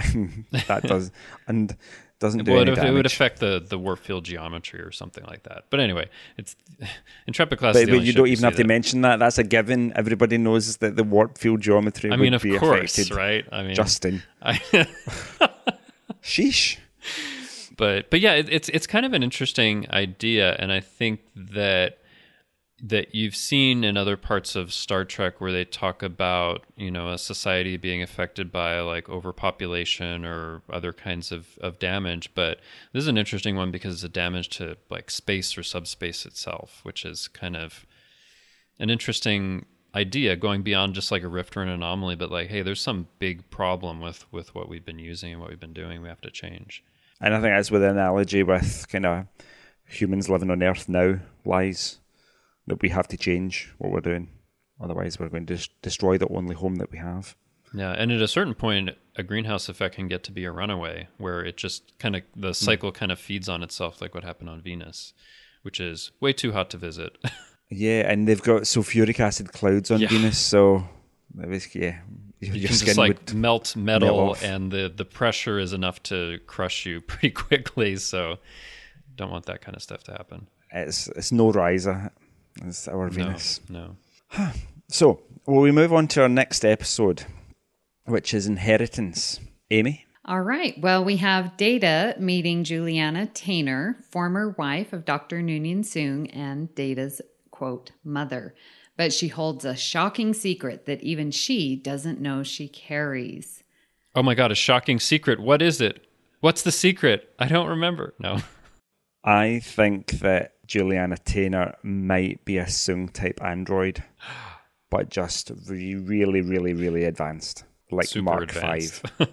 that does and doesn't do well, it, it would affect the, the warp field geometry or something like that. But anyway, it's (laughs) Intrepid class. but, but you don't even have to mention that. That's a given. Everybody knows that the warp field geometry I would mean, of be course, affected. right? I mean, Justin. I, (laughs) Sheesh. but but yeah, it, it's it's kind of an interesting idea, and I think that that you've seen in other parts of Star Trek where they talk about you know a society being affected by like overpopulation or other kinds of of damage. But this is an interesting one because it's a damage to like space or subspace itself, which is kind of an interesting idea going beyond just like a rift or an anomaly but like hey there's some big problem with with what we've been using and what we've been doing we have to change And I think that's the analogy with kind of humans living on Earth now lies. That we have to change what we're doing. Otherwise, we're going to des- destroy the only home that we have. yeah and at a certain point a greenhouse effect can get to be a runaway where it just kind of the hmm. cycle kind of feeds on itself like what happened on venus which is way too hot to visit (laughs) Yeah, and they've got sulfuric acid clouds on Yeah. Venus, so uh, was, yeah, your, You your can skin just like would. melt metal, off. and the the pressure is enough to crush you (laughs) pretty quickly. So, don't want that kind of stuff to happen. It's it's no riser. It's our No, Venus. no. (sighs) So, will we move on to our next episode, which is inheritance? Amy, All right. Well, we have Data meeting Juliana Tainer, former wife of Dr. Noonien Soong and Data's quote mother. But she holds a shocking secret that even she doesn't know she carries. Oh my god, a shocking secret. What is it? What's the secret? I don't remember. No. I think that Juliana Tainer might be a Soong type android, (gasps) but just re- really, really, really advanced, like Super Mark advanced. Five.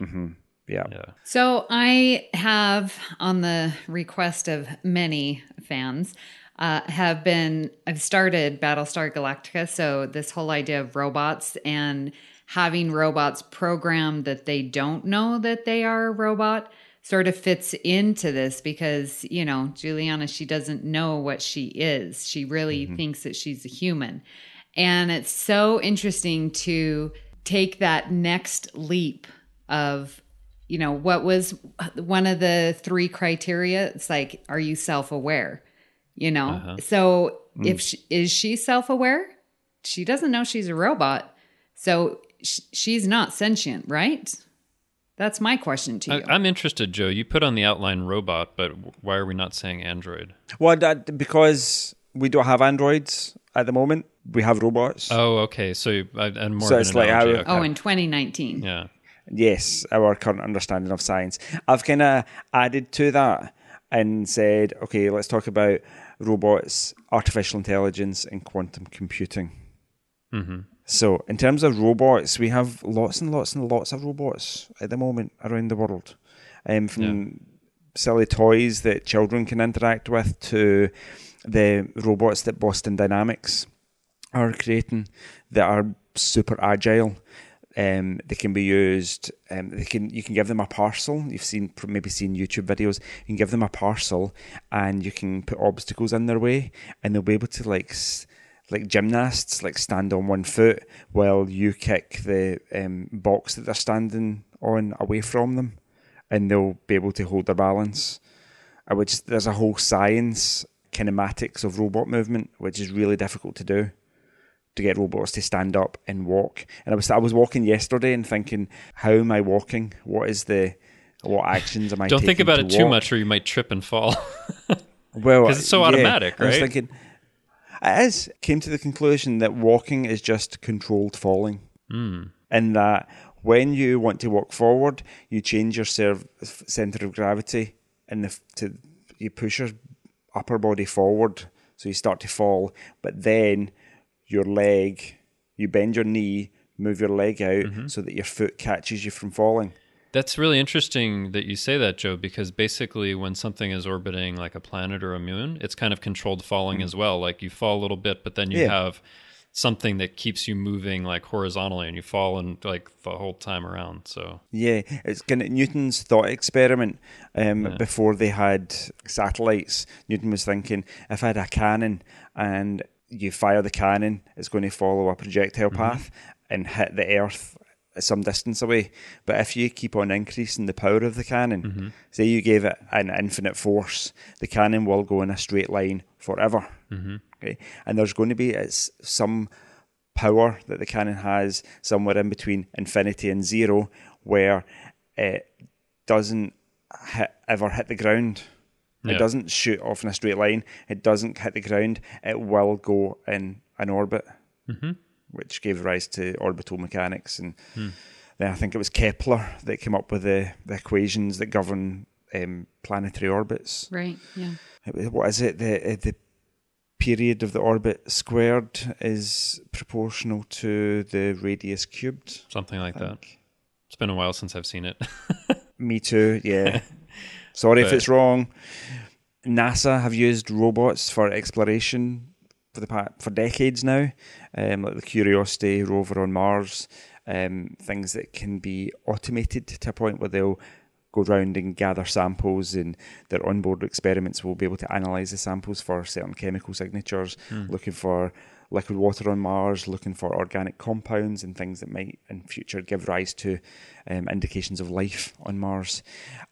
(laughs) Yeah. yeah. So I have, on the request of many fans, uh, have been I've started Battlestar Galactica. So this whole idea of robots and having robots programmed that they don't know that they are a robot sort of fits into this because you know Juliana she doesn't know what she is. She really mm-hmm. thinks that she's a human. And it's so interesting to take that next leap of you know what was one of the three criteria? It's like are you self-aware? You know? Uh-huh. So mm. if she, is she self-aware? She doesn't know she's a robot. So sh- she's not sentient right that's my question to you I, I'm interested, Joe. You put on the outline robot, but why are we not saying android? Well, that, because we don't have androids at the moment, we have robots. Oh, okay. So and more So it's an like analogy. how- okay. oh in 2019 yeah. Yes, our current understanding of science. I've kind of added to that and said, okay, let's talk about robots, artificial intelligence, and quantum computing. Mm-hmm. So, in terms of robots, we have lots and lots and lots of robots at the moment around the world. Um, from silly toys that children can interact with to the robots that Boston Dynamics are creating that are super agile. Um, they can be used. Um, they can you can give them a parcel. You've seen maybe seen YouTube videos. You can give them a parcel, and you can put obstacles in their way, and they'll be able to like s- like gymnasts, like stand on one foot while you kick the um, box that they're standing on away from them, and they'll be able to hold their balance. Uh, Which there's a whole science kinematics of robot movement, which is really difficult to do to get robots to stand up and walk. And I was I was walking yesterday and thinking, how am I walking? What is the what actions am I? Don't think about it too much, or you might trip and fall. (laughs) well, because it's so yeah, automatic, I was right? thinking, is. Came to the conclusion that walking is just controlled falling, Hmm. and that when you want to walk forward, you change your serv- center of gravity, and the f- to you push your upper body forward, so you start to fall. But then your leg, you bend your knee, move your leg out, Mm-hmm. so that your foot catches you from falling. That's really interesting that you say that, Joe, because basically, when something is orbiting like a planet or a moon, it's kind of controlled falling as well. Like you fall a little bit, but then you Yeah. have something that keeps you moving like horizontally, and you fall and like the whole time around. So Yeah, it's kind of Newton's thought experiment. Um, Before they had satellites, Newton was thinking if I had a cannon and you fire the cannon, it's going to follow a projectile path and hit the Earth some distance away. But if you keep on increasing the power of the cannon, mm-hmm. say you gave it an infinite force, the cannon will go in a straight line forever. Mm-hmm. Okay, and there's going to be it's some power that the cannon has somewhere in between infinity and zero, where it doesn't hit, ever hit the ground. Yeah. It doesn't shoot off in a straight line. It doesn't hit the ground. It will go in an orbit, mm-hmm. Which gave rise to orbital mechanics. And then I think it was Kepler that came up with the, the equations that govern um, planetary orbits. right yeah What is it? The uh, the period of the orbit squared is proportional to the radius cubed. something like that. It's been a while since I've seen it. (laughs) Me too. Yeah. (laughs) Sorry if it's wrong. NASA have used robots for exploration for the pa- for decades now, um, like the Curiosity rover on Mars. Um, things that can be automated to a point where they'll go round and gather samples, and their onboard experiments will be able to analyze the samples for certain chemical signatures, looking for liquid water on Mars, looking for organic compounds and things that might in future give rise to um, indications of life on Mars.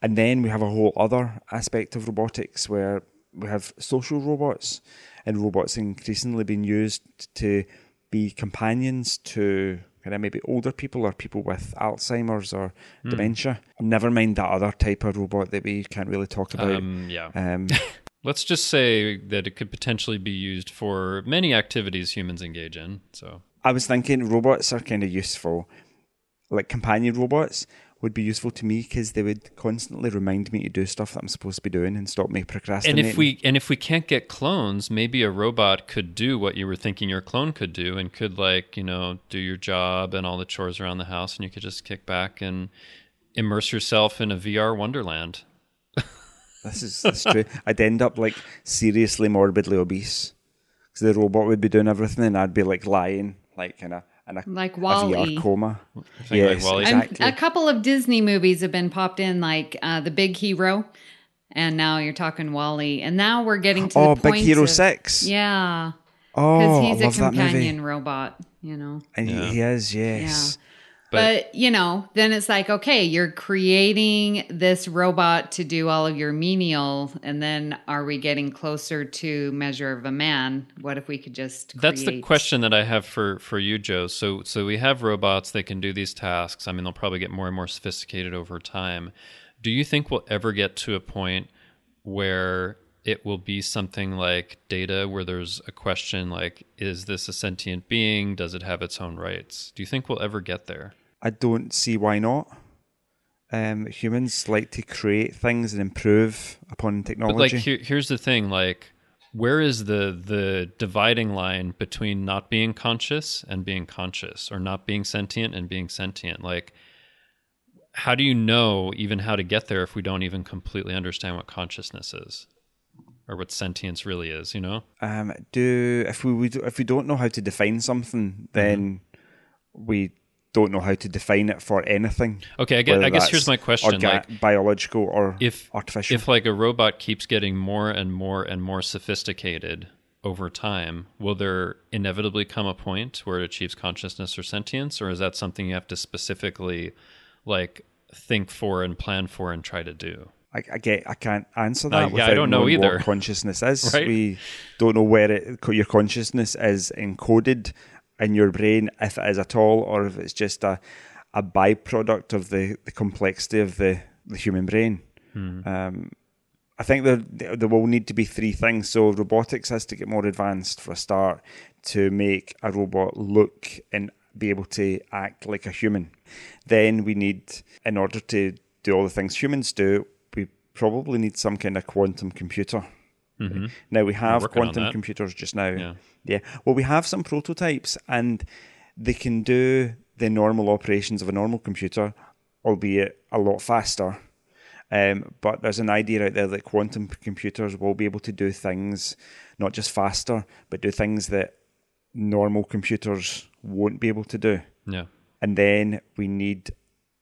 And then we have a whole other aspect of robotics where we have social robots, and robots increasingly being used to be companions to kind of maybe older people or people with Alzheimer's or dementia. Never mind that other type of robot that we can't really talk about. Um, yeah. Um, (laughs) Let's just say that it could potentially be used for many activities humans engage in. So, I was thinking robots are kind of useful. Like companion robots would be useful to me because they would constantly remind me to do stuff that I'm supposed to be doing and stop me procrastinating. and if we and if we can't get clones, maybe a robot could do what you were thinking your clone could do, and could like you know do your job and all the chores around the house, and you could just kick back and immerse yourself in a VR wonderland. (laughs) This is true. I'd end up like seriously morbidly obese because the robot would be doing everything, and I'd be like lying, like in a in a, Like a Wall-E. VR coma. Think like Yes, exactly. a couple of Disney movies have been popped in, like uh, The Big Hero, and now you're talking Wall-E, and now we're getting to oh, the Big point Hero of- Six. Yeah, Oh, because I he's love a companion robot, you know. And he, he is, yes. But, you know, then it's like, okay, you're creating this robot to do all of your menial, and then are we getting closer to measure of a man? What if we could just That's the question that I have for for you, Joe. So so we have robots that can do these tasks. I mean, they'll probably get more and more sophisticated over time. Do you think we'll ever get to a point where it will be something like data where there's a question like is this a sentient being? Does it have its own rights? Do you think we'll ever get there? I don't see why not. Um, humans like to create things and improve upon technology. But like here, here's the thing like where is the the dividing line between not being conscious and being conscious or not being sentient and being sentient like how do you know even how to get there if we don't even completely understand what consciousness is or what sentience really is you know um, do if we, we do, if we don't know how to define something, then we don't know how to define it for anything. okay i guess, I guess here's my question orga- like biological or if artificial. if like a robot keeps getting more and more and more sophisticated over time will there inevitably come a point where it achieves consciousness or sentience or is that something you have to specifically like think for and plan for and try to do I, I get I can't answer Uh, that. yeah, I don't know either. What consciousness is (laughs) Right. we don't know where it your consciousness is encoded in your brain, if it is at all, or if it's just a a byproduct of the, the complexity of the, the human brain. Hmm. Um, I think there there will need to be three things. So robotics has to get more advanced for a start to make a robot look and be able to act like a human. Then we need, in order to do all the things humans do, we probably need some kind of quantum computer. Now we have quantum computers just now. Yeah. Yeah. Well, we have some prototypes, and they can do the normal operations of a normal computer, albeit a lot faster. Um, but there's an idea out there that quantum computers will be able to do things not just faster, but do things that normal computers won't be able to do. yeah And then we need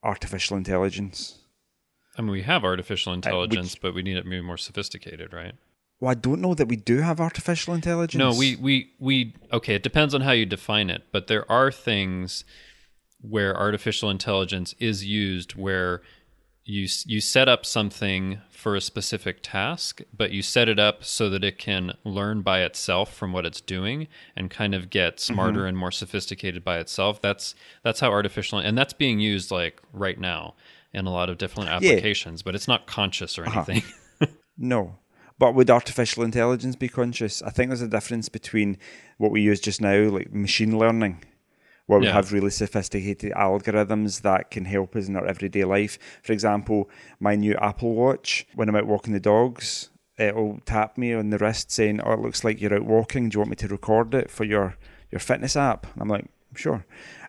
artificial intelligence. i mean we have artificial Uh, intelligence but we need it to be more sophisticated right Well, I don't know that we do have artificial intelligence. No, we we we okay, it depends on how you define it, but there are things where artificial intelligence is used where you you set up something for a specific task, but you set it up so that it can learn by itself from what it's doing and kind of get mm-hmm. smarter and more sophisticated by itself. That's that's how artificial and that's being used like right now in a lot of different applications, but it's not conscious or uh-huh. anything. (laughs) No. But would artificial intelligence be conscious? I think there's a difference between what we use just now, like machine learning, where we have really sophisticated algorithms that can help us in our everyday life. For example, my new Apple Watch, when I'm out walking the dogs, it'll tap me on the wrist saying, Oh, it looks like you're out walking. Do you want me to record it for your, your fitness app? And I'm like, Sure.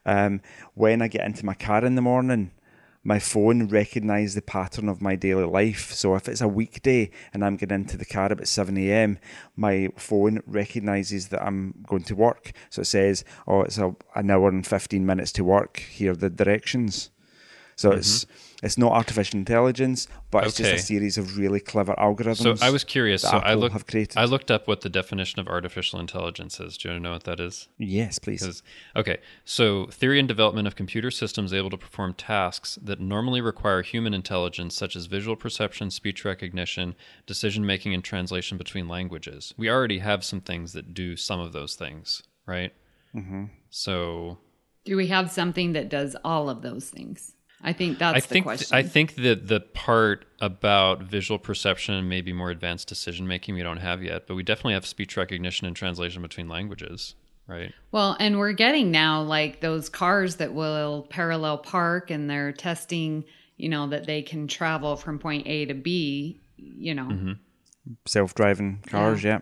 Um, when I get into my car in the morning, my phone recognises the pattern of my daily life. So if it's a weekday and I'm getting into the car about 7 a.m., my phone recognises that I'm going to work. So it says, oh, it's a, an hour and 15 minutes to work. Here are the directions. So it's it's not artificial intelligence, but it's Mm-hmm. Okay. just a series of really clever algorithms. So I was curious. that So I looked. have created. I looked up what the definition of artificial intelligence is. Do you want to know what that is? yes, please. okay, so theory and development of computer systems able to perform tasks that normally require human intelligence, such as visual perception, speech recognition, decision making, and translation between languages. We already have some things that do some of those things, right? Mm-hmm. So Do we have something that does all of those things? I think that's I the think question. I think that the part about visual perception and maybe more advanced decision making we don't have yet, but we definitely have speech recognition and translation between languages, right? well, and we're getting now like those cars that will parallel park and they're testing, you know, that they can travel from point A to B, you know. Mm-hmm. self-driving cars. Yeah.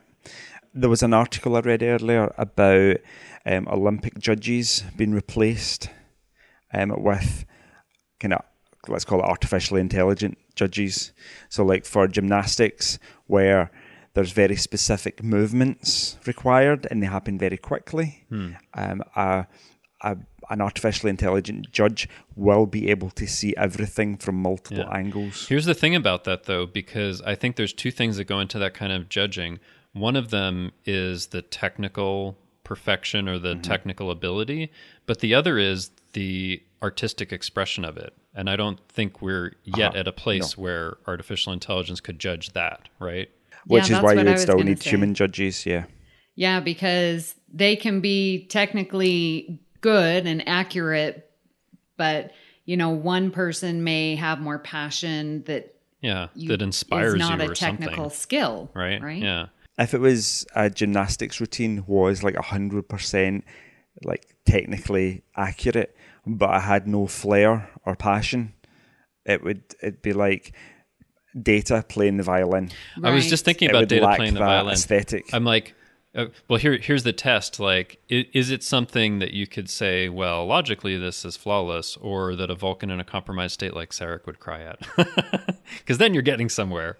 There was an article I read earlier about um, Olympic judges being replaced um, with kind of let's call it artificially intelligent judges. So, like for gymnastics, where there's very specific movements required and they happen very quickly. Um, a, a, an artificially intelligent judge will be able to see everything from multiple Yeah. angles. Here's the thing about that, though, because I think there's two things that go into that kind of judging. One of them is the technical perfection or the technical ability, but the other is the artistic expression of it. And I don't think we're yet Uh-huh. at a place where artificial intelligence could judge that, right? Which Yeah, is why you would still need say. human judges, yeah. Yeah, because they can be technically good and accurate, but you know, one person may have more passion that Yeah, you, that inspires is not you a or technical something, skill, right? Right? Yeah. if it was a gymnastics routine was like a hundred percent like technically accurate, but I had no flair or passion, it would it'd be like data playing the violin. I was just thinking about data playing the violin. aesthetic. I'm like, uh, well, here, here's the test. Like, is, is it something that you could say, well, logically this is flawless, or that a Vulcan in a compromised state like Sarek would cry at? (laughs) Because then you're getting somewhere.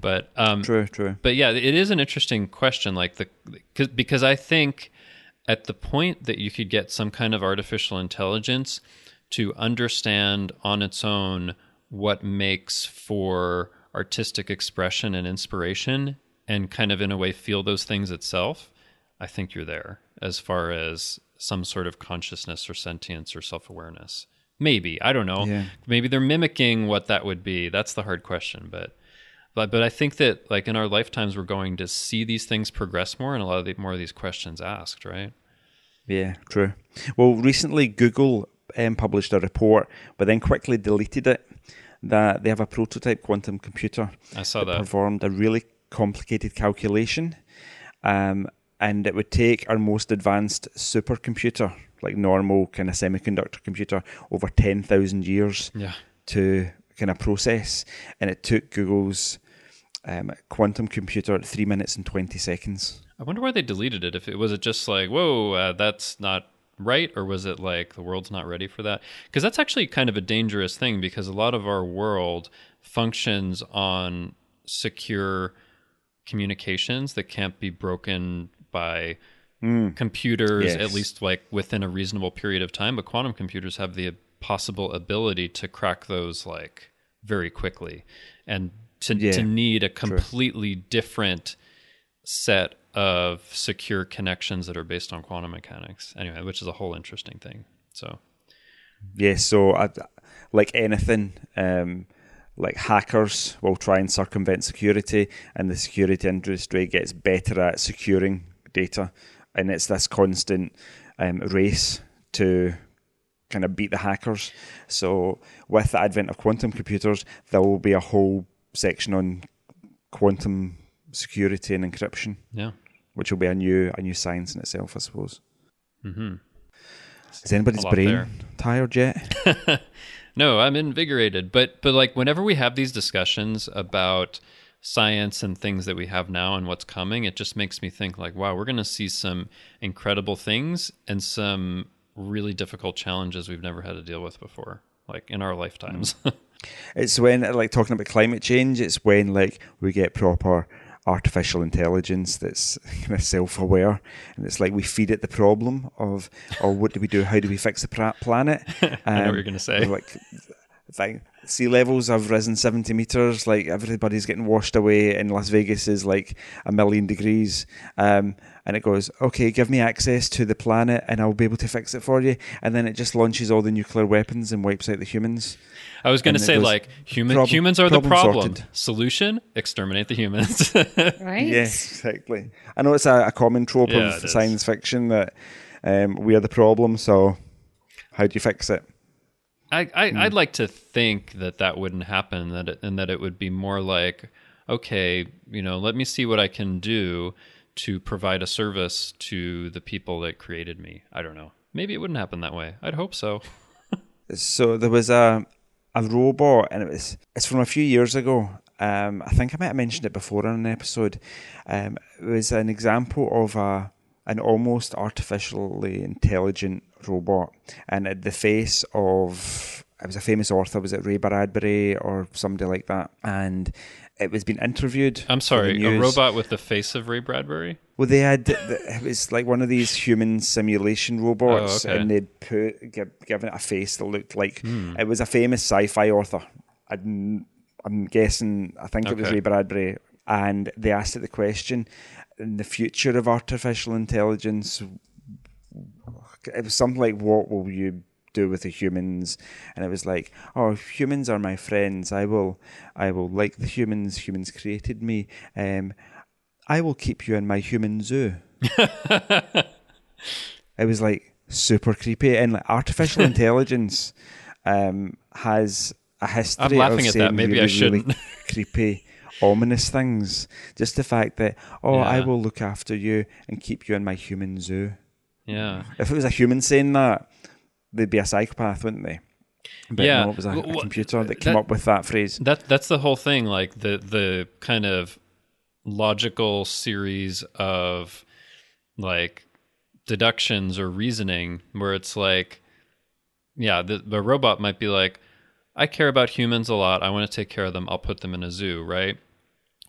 But um, True, true. but yeah, it is an interesting question. Like the cause, because I think at the point that you could get some kind of artificial intelligence to understand on its own what makes for artistic expression and inspiration, and kind of in a way feel those things itself, I think you're there as far as some sort of consciousness or sentience or self awareness. Maybe I don't know. Yeah. Maybe they're mimicking what that would be. That's the hard question, but but but I think that like in our lifetimes we're going to see these things progress more and a lot of the, more of these questions asked, right? Yeah, true. Well, recently Google um, published a report, but then quickly deleted it. That they have a prototype quantum computer I saw that. performed a really complicated calculation, um, and it would take our most advanced supercomputer, like normal kind of semiconductor computer, over ten thousand years Yeah. to kind of process, and it took Google's um, quantum computer at three minutes and twenty seconds. I wonder why they deleted it. If it was it just like, whoa, uh, that's not right, or was it like the world's not ready for that? Because that's actually kind of a dangerous thing because a lot of our world functions on secure communications that can't be broken by computers, Yes. at least like within a reasonable period of time. But quantum computers have the possible ability to crack those like very quickly, and to Yeah, to need a completely different set of secure connections that are based on quantum mechanics. Anyway, which is a whole interesting thing. So yeah. so I, like anything, um, like hackers will try and circumvent security, and the security industry gets better at securing data, and it's this constant um, race to kind of beat the hackers. So, with the advent of quantum computers, there will be a whole section on quantum security and encryption, yeah. which will be a new a new science in itself, I suppose. Mm-hmm. Is anybody's brain there. (laughs) tired yet? No, I'm invigorated. But but like whenever we have these discussions about science and things that we have now and what's coming, it just makes me think like, wow, we're going to see some incredible things and some really difficult challenges we've never had to deal with before, like in our lifetimes. (laughs) It's when like talking about climate change. It's when like we get proper artificial intelligence that's (laughs) kind of self-aware, and it's like we feed it the problem of, or what do we do? How do we fix the planet? (laughs) I know what Um, you're gonna say. Like thing. Sea levels have risen 70 meters. Like everybody's getting washed away, and Las Vegas is like a million degrees. Um, and it goes, okay, give me access to the planet, and I'll be able to fix it for you. And then it just launches all the nuclear weapons and wipes out the humans. I was going to say goes, like human prob- humans are the problem problem. sorted. Solution: exterminate the humans. (laughs) Right? Yes, exactly. I know it's a, a common trope Yeah, of it is. science fiction that um, we are the problem. So, how do you fix it? I, I Hmm. I'd like to think that that wouldn't happen. That it, and that it would be more like, okay, you know, let me see what I can do to provide a service to the people that created me. I don't know. Maybe it wouldn't happen that way. I'd hope so. (laughs) So there was a a robot, and it was it's from a few years ago. Um, I think I might have mentioned it before on an episode. Um, it was an example of a an almost artificially intelligent robot, and at the face of it was a famous author. Was it Ray Bradbury or somebody like that? And it was being interviewed. I'm sorry, a robot with the face of Ray Bradbury. Well, they had it was like one of these human simulation robots, Oh, okay. and they'd put give, given it a face that looked like Hmm. it was a famous sci-fi author. I'm, I'm guessing. I think it was Ray Bradbury, and they asked it the question: in the future of artificial intelligence, it was something like, "What will you?" do with the humans and it was like oh humans are my friends i will i will like the humans humans created me um I will keep you in my human zoo. (laughs) it was like super creepy and like artificial (laughs) intelligence um, has a history. I'm laughing of at that. saying Maybe really, I shouldn't. Really (laughs) creepy, ominous things. Just the fact that oh, I will look after you and keep you in my human zoo. Yeah. If it was a human saying that, they'd be a psychopath, wouldn't they? But Yeah. no, it was a, a computer that came that- up with that phrase. That that's the whole thing. Like the the kind of logical series of like deductions or reasoning where it's like, yeah, the, the robot might be like, I care about humans a lot. I want to take care of them. I'll put them in a zoo, right?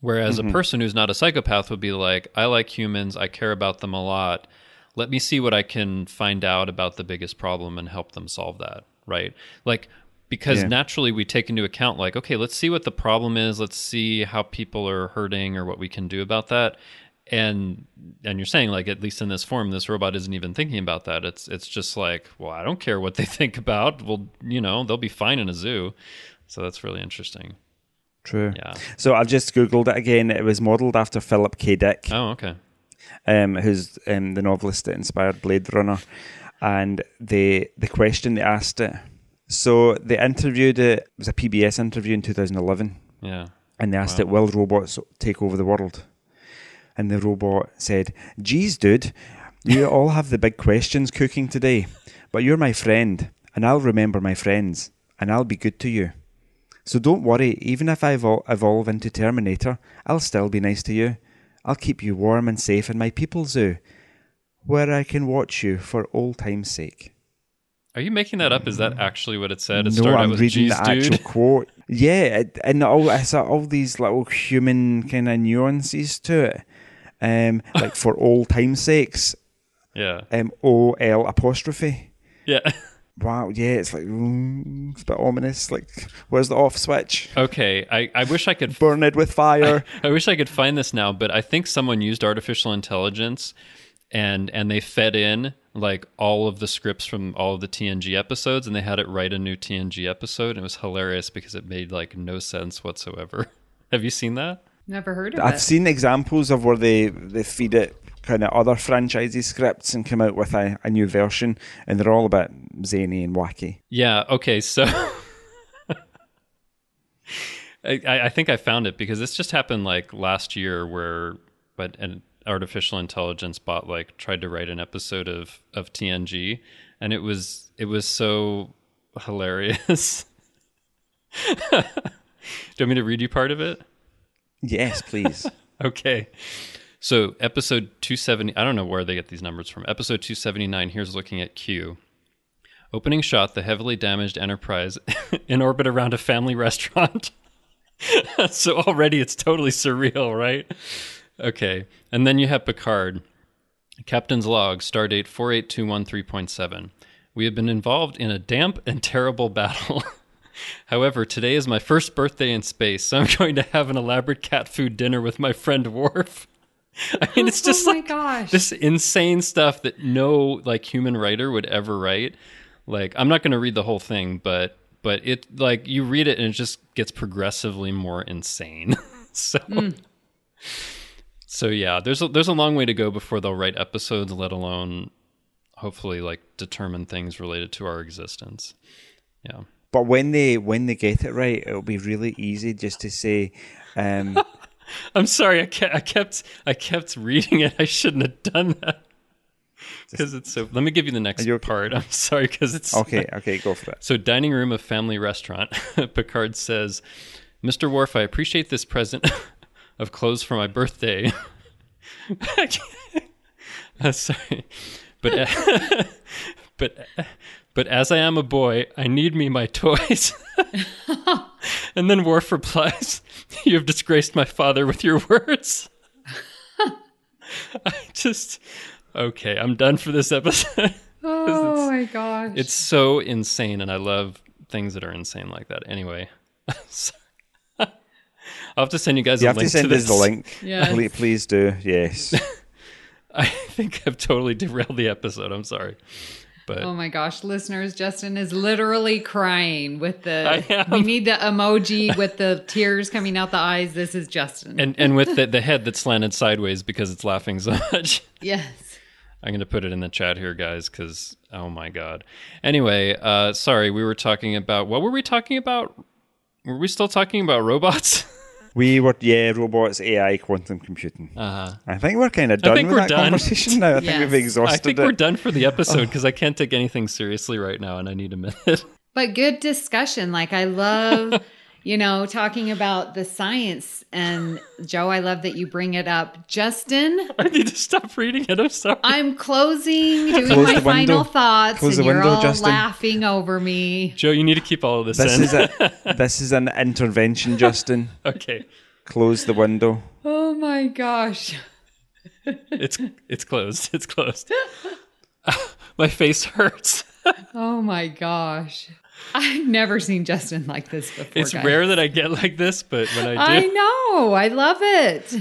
Whereas a mm-hmm. person who's not a psychopath would be like, I like humans. I care about them a lot. Let me see what I can find out about the biggest problem and help them solve that, right? Like, because Yeah. naturally we take into account, like, okay, let's see what the problem is. Let's see how people are hurting or what we can do about that. And and you're saying like at least in this form, this robot isn't even thinking about that. It's it's just like, well, I don't care what they (laughs) think about. Well, you know, they'll be fine in a zoo. So that's really interesting. True. Yeah. So I've just googled it again. It was modelled after Philip K. Dick. Oh, okay. Um, who's um, the novelist that inspired Blade Runner, and the the question they asked it. So they interviewed it. It was a PBS interview in 2011, Yeah. and they asked Wow. it, "Will robots take over the world?" And the robot said, "Geez, dude, you (laughs) all have the big questions cooking today, but you're my friend, and I'll remember my friends, and I'll be good to you." So don't worry, even if I evol- evolve into Terminator, I'll still be nice to you. I'll keep you warm and safe in my people zoo, where I can watch you for old time's sake. Are you making that up? Is that actually what it said? It no, started I'm with reading "Geez, the actual quote. Yeah, and all it's all these little human kind of nuances to it. Um, like for old time's sakes, (laughs) Yeah. M O L apostrophe. Yeah. (laughs) Wow, yeah, it's like mm, it's a bit ominous. Like, where's the off switch? Okay. I, I wish I could Burn it with fire. (laughs) I wish I could find this now, but I think someone used artificial intelligence and and they fed in like all of the scripts from all of the TNG episodes and they had it write a new TNG episode and it was hilarious because it made like no sense whatsoever. (laughs) Have you seen that? Never heard of it. I've seen examples of where they, they feed it kind of other franchises scripts and come out with a, a new version, and they're all a bit zany and wacky. Yeah. Okay. So (laughs) I, I think I found it because this just happened like last year, where but an artificial intelligence bot like tried to write an episode of of TNG, and it was it was so hilarious. (laughs) Do you want me to read you part of it? Yes, please. (laughs) Okay. So episode 270, I don't know where they get these numbers from. Episode 279, here's looking at Q. Opening shot, the heavily damaged Enterprise (laughs) in orbit around a family restaurant. (laughs) so already it's totally surreal, right? Okay. And then you have Picard. Captain's log, stardate 48213.7. We have been involved in a damp and terrible battle. (laughs) However, today is my first birthday in space, so I'm going to have an elaborate cat food dinner with my friend Worf. (laughs) I mean, it's (laughs) just oh like gosh. this insane stuff that no like human writer would ever write. Like, I'm not going to read the whole thing, but but it like you read it and it just gets progressively more insane. (laughs) so. So yeah, there's a, there's a long way to go before they'll write episodes, let alone hopefully like determine things related to our existence. Yeah. But when they when they get it right, it'll be really easy just to say, um, (laughs) I'm sorry, I kept, I kept I kept reading it. I shouldn't have done that because it's so. Let me give you the next you okay? part. (laughs) I'm sorry because it's "Okay, (laughs) okay, go for it." So, dining room of family restaurant. Picard says, "Mr. Worf, I appreciate this present of clothes for my birthday." Uh, sorry, but uh, but uh, but as I am a boy, I need me my toys. And then Worf replies, "You have disgraced my father with your words." (laughs) I just okay. I'm done for this episode. (laughs) oh my gosh. It's so insane, and I love things that are insane like that. Anyway, (laughs) so- I'll have to send you guys You a have to link send to us the link. Yes. Please, please do. Yes. I think I've totally derailed the episode. I'm sorry, but Oh my gosh, listeners, Justin is literally crying with the we need the emoji with the tears coming out the eyes. This is Justin. and and with the, the head that's slanted sideways because it's laughing so much. yes. I'm going to put it in the chat here, guys, because oh my god. Anyway, uh, sorry, we were talking about what were we talking about? Were we still talking about robots? (laughs) we were, yeah, robots, AI, quantum computing. Uh-huh. I think we're kind of done think with we're that done. conversation now. I think we've (laughs) exhausted it. I think it. we're done for the episode because I can't take anything seriously right now, and I need a minute. But good discussion. Like I love, (laughs) you know, talking about the science and Joe, I love that you bring it up. Justin, (laughs) I need to stop reading it. I'm sorry. I'm closing, doing Close my the window. final thoughts, Close and the you're window, all Justin. laughing over me. Joe, you need to keep all of this, This in. is a (laughs) this is an intervention, Justin. okay, Close the window. Oh my gosh. it's it's closed. It's closed. (laughs) My face hurts. Oh my gosh. I've never seen Justin like this before. It's guys. rare that I get like this, but when I do, I know. I love it.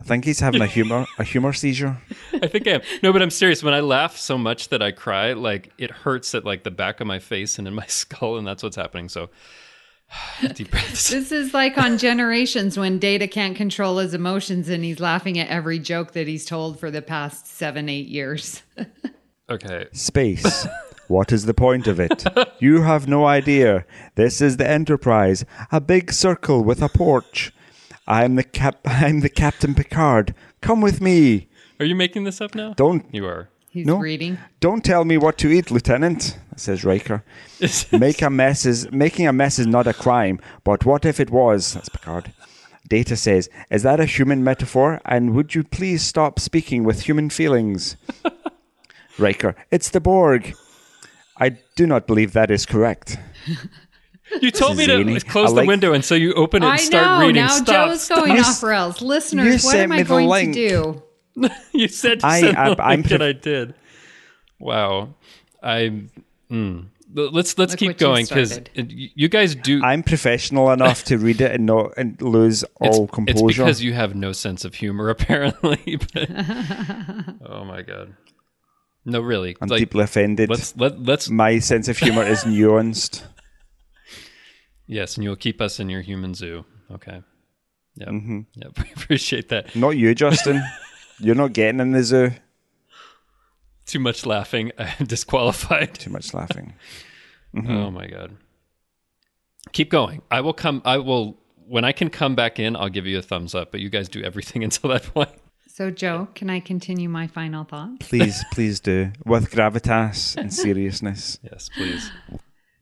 I think he's having a humor a humor seizure. (laughs) I think I am. No, but I'm serious. When I laugh so much that I cry, like it hurts at like the back of my face and in my (laughs) skull, and that's what's happening. So (sighs) deep breaths. This is like on Generations when Data can't control his emotions and he's laughing at every joke that he's told for the past seven, eight years. (laughs) Okay. Space. What is the point of it? (laughs) You have no idea. This is the Enterprise, a big circle with a porch. I'm the cap. (laughs) I'm the Captain Picard. Come with me. Are you making this up now? Don't You are. He's No. reading. don't tell me what to eat, Lieutenant. Says Riker. (laughs) Make a mess is making a mess is not a crime, but what if it was? That's Picard. Data says, "Is that a human metaphor? And would you please stop speaking with human feelings?" Riker, it's the Borg. I do not believe that is correct. (laughs) You told me Zany. to close I the like- window, and so you open it and I start know. reading. Now Stop. Joe's stop. going You off rails. you Listeners, what sent am me I the going link. to do? (laughs) you said to I- send I- the I'm link, and I did. Wow. I. Mm. L- Let's let's Look keep what you going because started. you guys do. (laughs) I'm professional enough to read it and not and lose all it's, composure. It's because you have no sense of humor, apparently. but- oh my god. No, really. I'm like, deeply offended. let's let let's My sense of humor is nuanced. (laughs) yes, and you'll keep us in your human zoo. Okay. Yep. Mm-hmm. Yep. (laughs) We appreciate that. Not you, Justin. (laughs) You're not getting in the zoo. Too much laughing. I'm disqualified. Too much laughing. Oh my god. Keep going. I will come. I will when I can come back in. I'll give you a thumbs up. But you guys do everything until that point. So, Joe, can I continue my final thought? Please, (laughs) please do. With gravitas and seriousness. (laughs) Yes, please.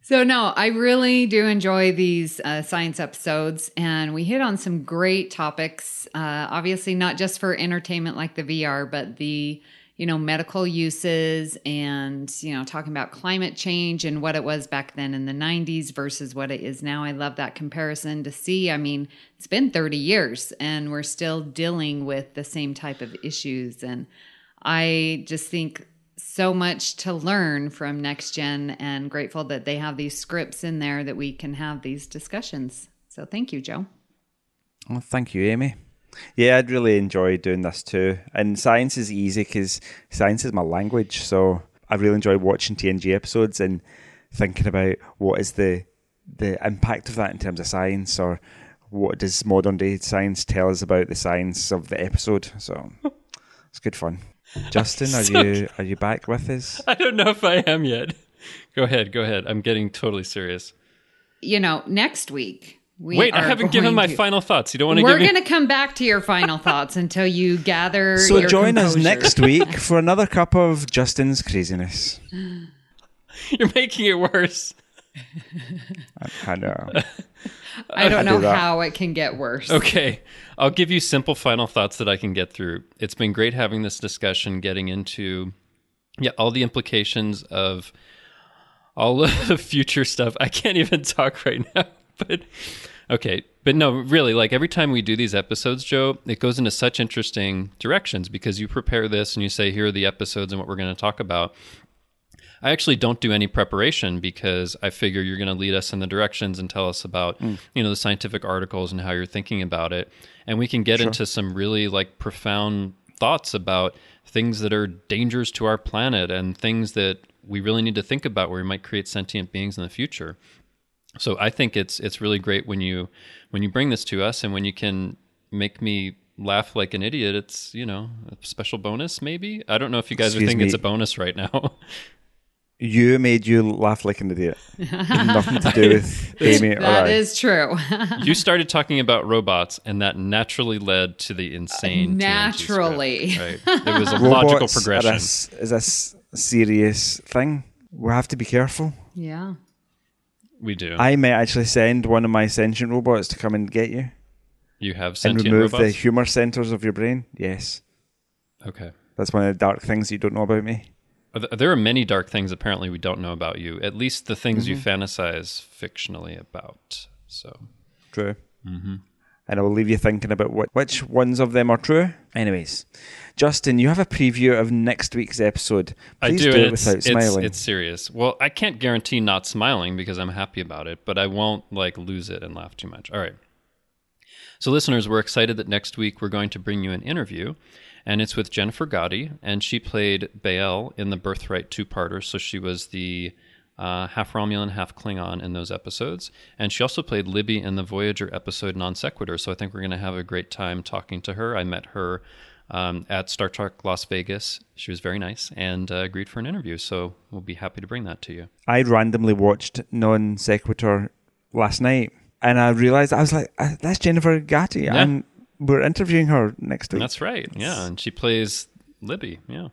So, no, I really do enjoy these uh, science episodes, and we hit on some great topics. Uh, obviously, not just for entertainment like the VR, but the you know medical uses and you know talking about climate change and what it was back then in the 90s versus what it is now. I love that comparison to see. I mean, it's been 30 years, and we're still dealing with the same type of issues, and I just think so much to learn from Next Gen and grateful that they have these scripts in there that we can have these discussions. So thank you, Joe. Well, thank you, Amy. Yeah, I'd really enjoy doing this too. And science is easy because science is my language. So I really enjoy watching TNG episodes and thinking about what is the the impact of that in terms of science or what does modern day science tell us about the science of the episode. So (laughs) it's good fun. Justin, are So- you are you back with us? (laughs) I don't know if I am yet. Go ahead, go ahead. I'm getting totally serious. You know, next week we Wait, I haven't given going my to- final thoughts. You don't want to We're give me going to come back to your final thoughts until you gather. (laughs) So your join us next week for another cup of Justin's craziness. (laughs) You're making it worse. I know. I don't I know that. how it can get worse. Okay. I'll give you simple final thoughts that I can get through. It's been great having this discussion, getting into yeah, all the implications of all (laughs) of the future stuff. I can't even talk right now, (laughs) but okay. But no, really, like every time we do these episodes, Joe, it goes into such interesting directions because you prepare this and you say, here are the episodes and what we're going to talk about. I actually don't do any preparation because I figure you're going to lead us in the directions and tell us about, mm. you know, the scientific articles and how you're thinking about it. And we can get into some really like profound thoughts about things that are dangers to our planet and things that we really need to think about where we might create sentient beings in the future. So I think it's it's really great when you when you bring this to us and when you can make me laugh like an idiot. It's you know a special bonus maybe. I don't know if you guys are Excuse thinking it's a bonus right now. (laughs) You made you laugh like an idiot. (laughs) Nothing to do with Amy or That I. is true. you (laughs) started talking about robots, and that naturally led to the insane. TNG script, Naturally. right? It was a logical Robots are progression. a s- is a s- serious thing. We have to be careful. yeah. We do. I may actually send one of my sentient robots to come and get you you have and sentient remove the humor centers of your brain. Yes, okay. that's one of the dark things you don't know about me. Are th- There are many dark things apparently we don't know about you. At least the things you Mm-hmm. fantasize fictionally about. So True. Mm-hmm. And I will leave you thinking about what, which ones of them are true. Anyways, Justin, you have a preview of next week's episode. I do, do, it it's, without it's, smiling. it's serious. Well, I can't guarantee not smiling because I'm happy about it, but I won't like lose it and laugh too much. All right. So, listeners, we're excited that next week we're going to bring you an interview, and it's with Jennifer Gatti, and she played Bael in the Birthright two-parter. So she was the uh, half Romulan, half Klingon in those episodes, and she also played Libby in the Voyager episode Non Sequitur. So I think we're going to have a great time talking to her. I met her um, at Star Trek Las Vegas. She was very nice and uh, agreed for an interview. So we'll be happy to bring that to you. I randomly watched Non Sequitur last night, and I realized I was like, "Uh, "That's Jennifer Gatti," and we're interviewing her next week. That's right. Yeah, and she plays Libby. Yeah,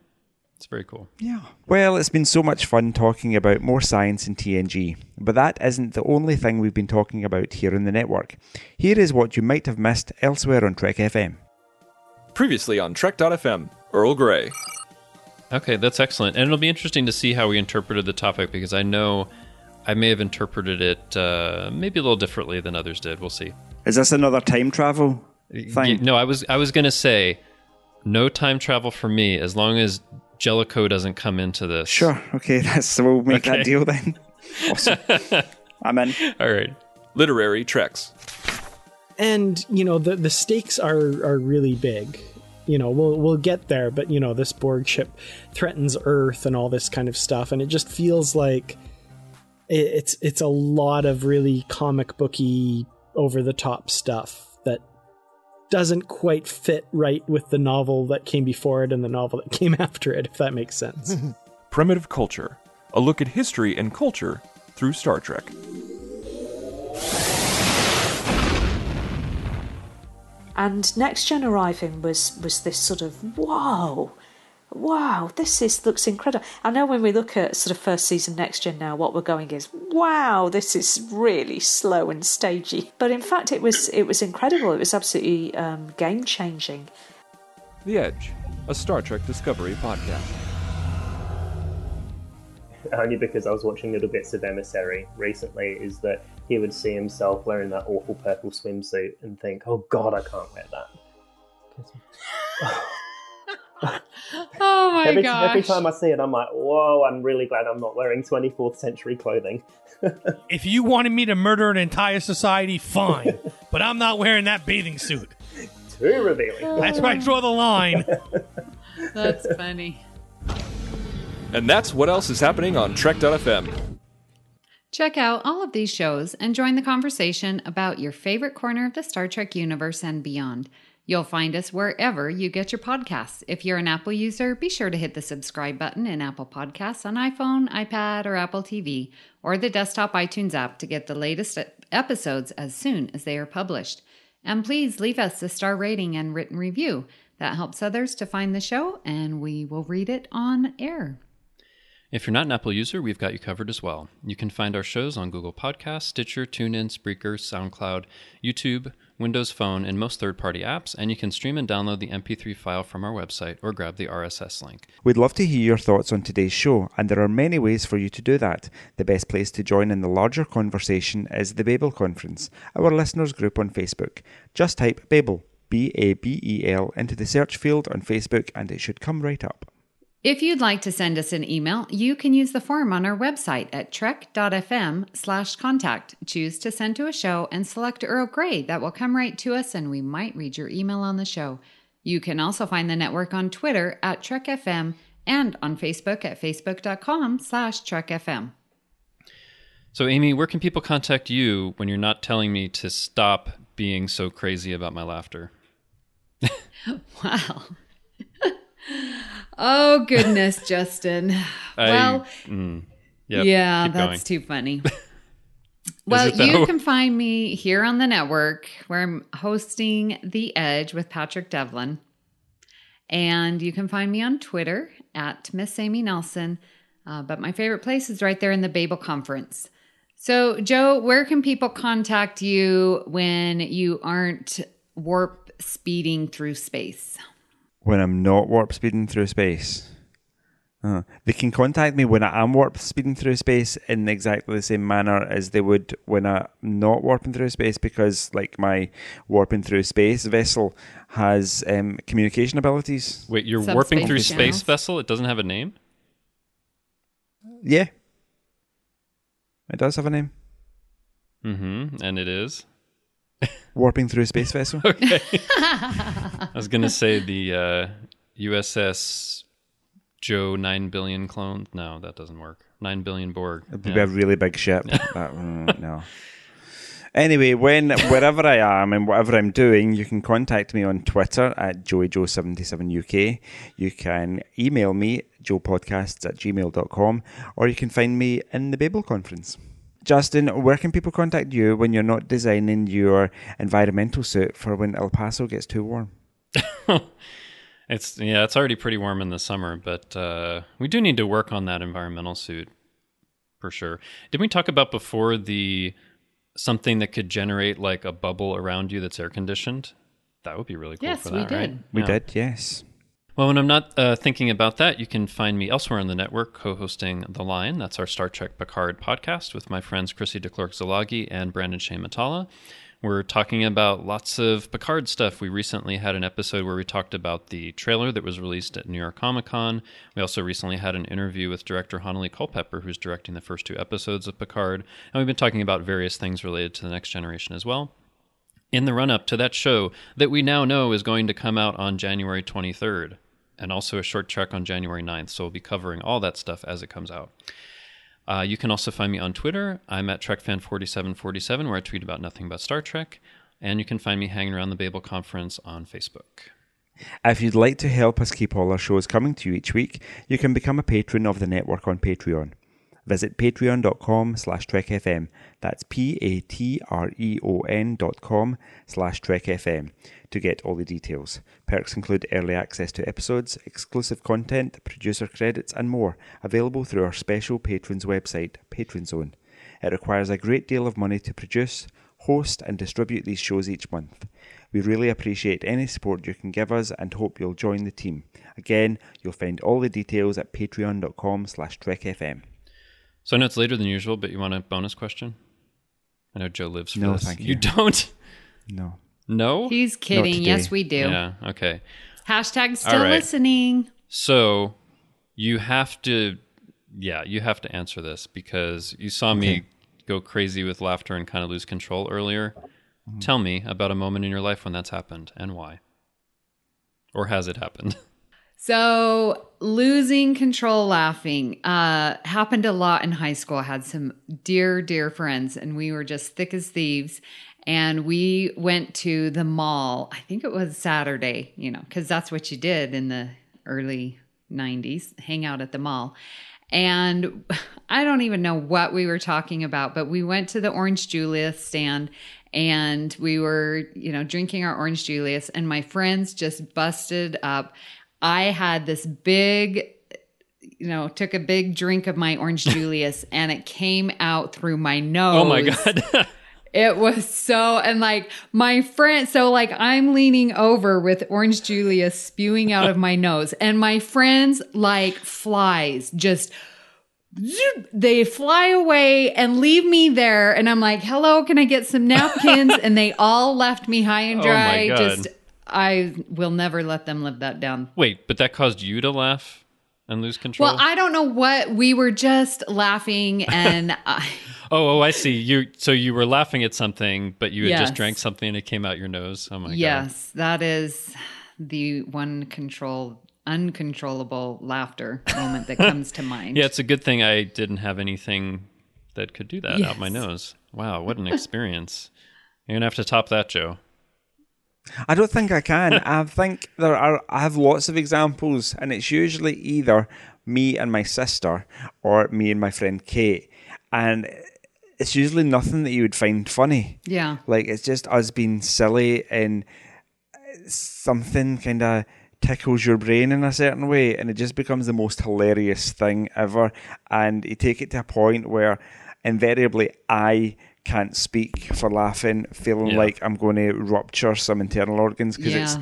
it's very cool. Yeah. Well, it's been so much fun talking about more science in TNG, but that isn't the only thing we've been talking about here in the network. Here is what you might have missed elsewhere on Trek FM. Previously on Trek.fm, Earl Grey. Okay, that's excellent. And it'll be interesting to see how we interpreted the topic because I know I may have interpreted it uh, maybe a little differently than others did. We'll see. Is this another time travel thing? No, I was I was gonna say no time travel for me as long as Jellicoe doesn't come into this. Sure. Okay, (laughs) that's we'll make Okay. that deal then. (laughs) Awesome. I'm in. All right. Literary Treks. and you know the the stakes are are really big you know we'll we'll get there but you know this borg ship threatens earth and all this kind of stuff and it just feels like it, it's it's a lot of really comic booky over the top stuff that doesn't quite fit right with the novel that came before it and the novel that (laughs) came after it if that makes sense (laughs) Primitive Culture. A look at history and culture through Star Trek. And Next Gen arriving was was this sort of wow, wow, this is looks incredible. I know when we look at sort of first season Next Gen now, what we're going is wow, this is really slow and stagey. But in fact, it was it was incredible. It was absolutely um, game changing. The Edge, a Star Trek Discovery podcast. only because I was watching little bits of Emissary recently, is that he would see himself wearing that awful purple swimsuit and think, "Oh God, I can't wear that." (laughs) Oh every, gosh. every time I see it, I'm like, whoa! I'm really glad I'm not wearing 24th century clothing. (laughs) If you wanted me to murder an entire society, fine. (laughs) but I'm not wearing that bathing suit. Too revealing. That's where I draw the line. (laughs) That's funny. And that's what else is happening on Trek.fm. Check out all of these shows and join the conversation about your favorite corner of the Star Trek universe and beyond. You'll find us wherever you get your podcasts. If you're an Apple user, be sure to hit the subscribe button in Apple Podcasts on iPhone, iPad, or Apple TV, or the desktop iTunes app to get the latest episodes as soon as they are published. And please leave us a star rating and written review. That helps others to find the show, and we will read it on air. If you're not an Apple user, we've got you covered as well. You can find our shows on Google Podcasts, Stitcher, TuneIn, Spreaker, SoundCloud, YouTube, Windows Phone, and most third party apps, and you can stream and download the MP3 file from our website or grab the RSS link. We'd love to hear your thoughts on today's show, and there are many ways for you to do that. The best place to join in the larger conversation is the Babel Conference, our listeners group on Facebook. Just type Babel, B A B E L, into the search field on Facebook, and it should come right up. If you'd like to send us an email, you can use the form on our website at trek.fm slash contact. Choose to send to a show and select Earl Grey. That will come right to us and we might read your email on the show. You can also find the network on Twitter at TrekFM and on Facebook at facebook.com slash TrekFM. So, Amy, where can people contact you when you're not telling me to stop being so crazy about my laughter? (laughs) (laughs) Wow. Oh, goodness, (laughs) Justin. well, mm, yep, yeah, that's going. too funny. (laughs) (laughs) well, you can find me here on the network where I'm hosting The Edge with Patrick Devlin. And you can find me on Twitter at Miss Amy Nelson. Uh, but my favorite place is right there in the Babel Conference. So, Joe, where can people contact you when you aren't warp speeding through space? When I'm not warp speeding through space. Uh, they can contact me when I am warp speeding through space in exactly the same manner as they would when I'm not warping through space because, like, my warping through space vessel has um, communication abilities. Wait, you're Subspace warping through channels? space vessel? It doesn't have a name? Yeah. It does have a name. Mm-hmm. And it is? Warping through a space vessel. (laughs) Okay. I was going to say the uh, USS Joe 9 billion clone. No, that doesn't work. 9 billion Borg. It'd be Yeah. a really big ship. (laughs) That, mm, no. Anyway, when wherever I am and whatever I'm doing, you can contact me on Twitter at joeyjoe77uk. You can email me, joepodcasts at gmail.com, or you can find me in the Babel conference. Justin, where can people contact you when you're not designing your environmental suit for when El Paso gets too warm? (laughs) It's yeah, it's already pretty warm in the summer, but uh, we do need to work on that environmental suit for sure. Did we talk about before the something that could generate like a bubble around you that's air conditioned? That would be really cool. Yes, for we that, right? did. We Yeah. did, yes. Well, when I'm not uh, thinking about that, you can find me elsewhere on the network co-hosting The Line. That's our Star Trek Picard podcast with my friends Chrissy DeClerc-Zalagi and Brandon Shea Matala. We're talking about lots of Picard stuff. We recently had an episode where we talked about the trailer that was released at New York Comic Con. We also recently had an interview with director Hanelle Culpepper, who's directing the first two episodes of Picard. And we've been talking about various things related to the next generation as well in the run up to that show that we now know is going to come out on January 23rd and also a short trek on January 9th. So we'll be covering all that stuff as it comes out. Uh, you can also find me on Twitter. I'm at TrekFan4747, where I tweet about nothing but Star Trek. And you can find me hanging around the Babel Conference on Facebook. If you'd like to help us keep all our shows coming to you each week, you can become a patron of the network on Patreon. Visit patreon.com slash trekfm. That's P-A-T-R-E-O-N dot com slash trekfm to get all the details. Perks include early access to episodes, exclusive content, producer credits, and more, available through our special patrons website, Patronzone. It requires a great deal of money to produce, host, and distribute these shows each month. We really appreciate any support you can give us and hope you'll join the team. Again, you'll find all the details at patreon.com slash trekfm. So I know it's later than usual, but you want a bonus question? I know Joe lives for No, this. thank You you. don't? No. No? He's kidding. Yes, we do. Yeah, okay. Hashtag still All right. listening. So You have to, yeah, you have to answer this because you saw me go crazy with laughter and kind of lose control earlier. Mm-hmm. Tell me about a moment in your life when that's happened and why. Or has it happened? (laughs) So losing control laughing uh, happened a lot in high school. I had some dear, dear friends, and we were just thick as thieves. And we went to the mall. I think it was Saturday, you know, because that's what you did in the early 90s hang out at the mall. And I don't even know what we were talking about, but we went to the Orange Julius stand and we were, you know, drinking our Orange Julius, and my friends just busted up. I had this big, you know, took a big drink of my Orange (laughs) Julius and it came out through my nose. oh my God. (laughs) It was so, and like my friend, so like I'm leaning over with Orange Julius spewing out of my (laughs) nose, and my friends, like flies, just they fly away and leave me there. And I'm like, hello, can I get some napkins? and they all left me high and Oh my dry. God. Just, I will never let them live that down. Wait, but that caused you to laugh and lose control? Well, I don't know what we were just laughing, (laughs) and I, oh, oh, I see. You so you were laughing at something, but you had just drank something and it came out your nose. Oh my god. yes, that is the one control uncontrollable laughter moment that comes to (laughs) mind. Yeah, it's a good thing I didn't have anything that could do that out my nose. Wow, what an experience. You're gonna have to top that, Joe. I don't think I can. (laughs) I think there are. I have lots of examples, and it's usually either me and my sister or me and my friend Kate, and it's usually nothing that you would find funny. Yeah. Like it's just us being silly and something kind of tickles your brain in a certain way, and it just becomes the most hilarious thing ever. And you take it to a point where invariably I can't speak for laughing, feeling Yeah. like I'm going to rupture some internal organs because it's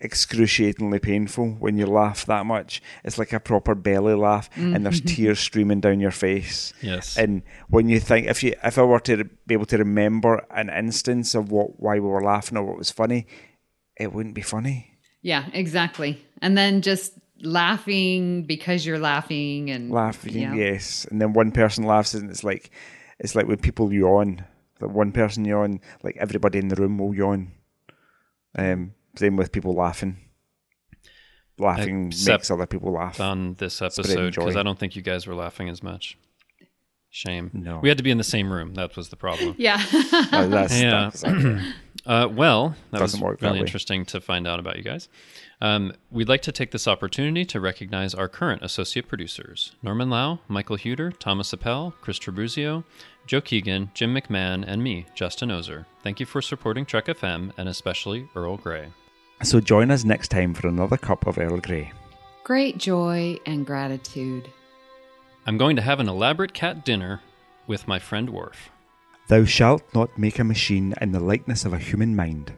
excruciatingly painful when you laugh that much. It's like a proper belly laugh, and there's mm-hmm. tears streaming down your face. Yes. And when you think, if you, if I were to be able to remember an instance of what why we were laughing or what was funny, it wouldn't be funny. Yeah, exactly. And then just laughing because you're laughing and Laughing, yeah. yes, and then one person laughs, and it's like it's like when people yawn. That one person yawn, like everybody in the room will yawn. Um, same with people laughing. Laughing Except makes other people laugh. on this episode because. I don't think you guys were laughing as much. Shame. No. We had to be in the same room. That was the problem. (laughs) Yeah. Uh, that's, Yeah. that's okay. (clears throat) Uh, well, that Doesn't was work really way. interesting to find out about you guys. Um, we'd like to take this opportunity to recognize our current associate producers Norman Lao, Michael Hueter, Thomas Appel, Chris Tribuzio, Joe Keegan, Jim McMahon, and me, Justin Oser. Thank you for supporting Trek FM and especially Earl Grey. So join us next time for another cup of Earl Grey. Great joy and gratitude. I'm going to have an elaborate cat dinner with my friend Worf. Thou shalt not make a machine in the likeness of a human mind.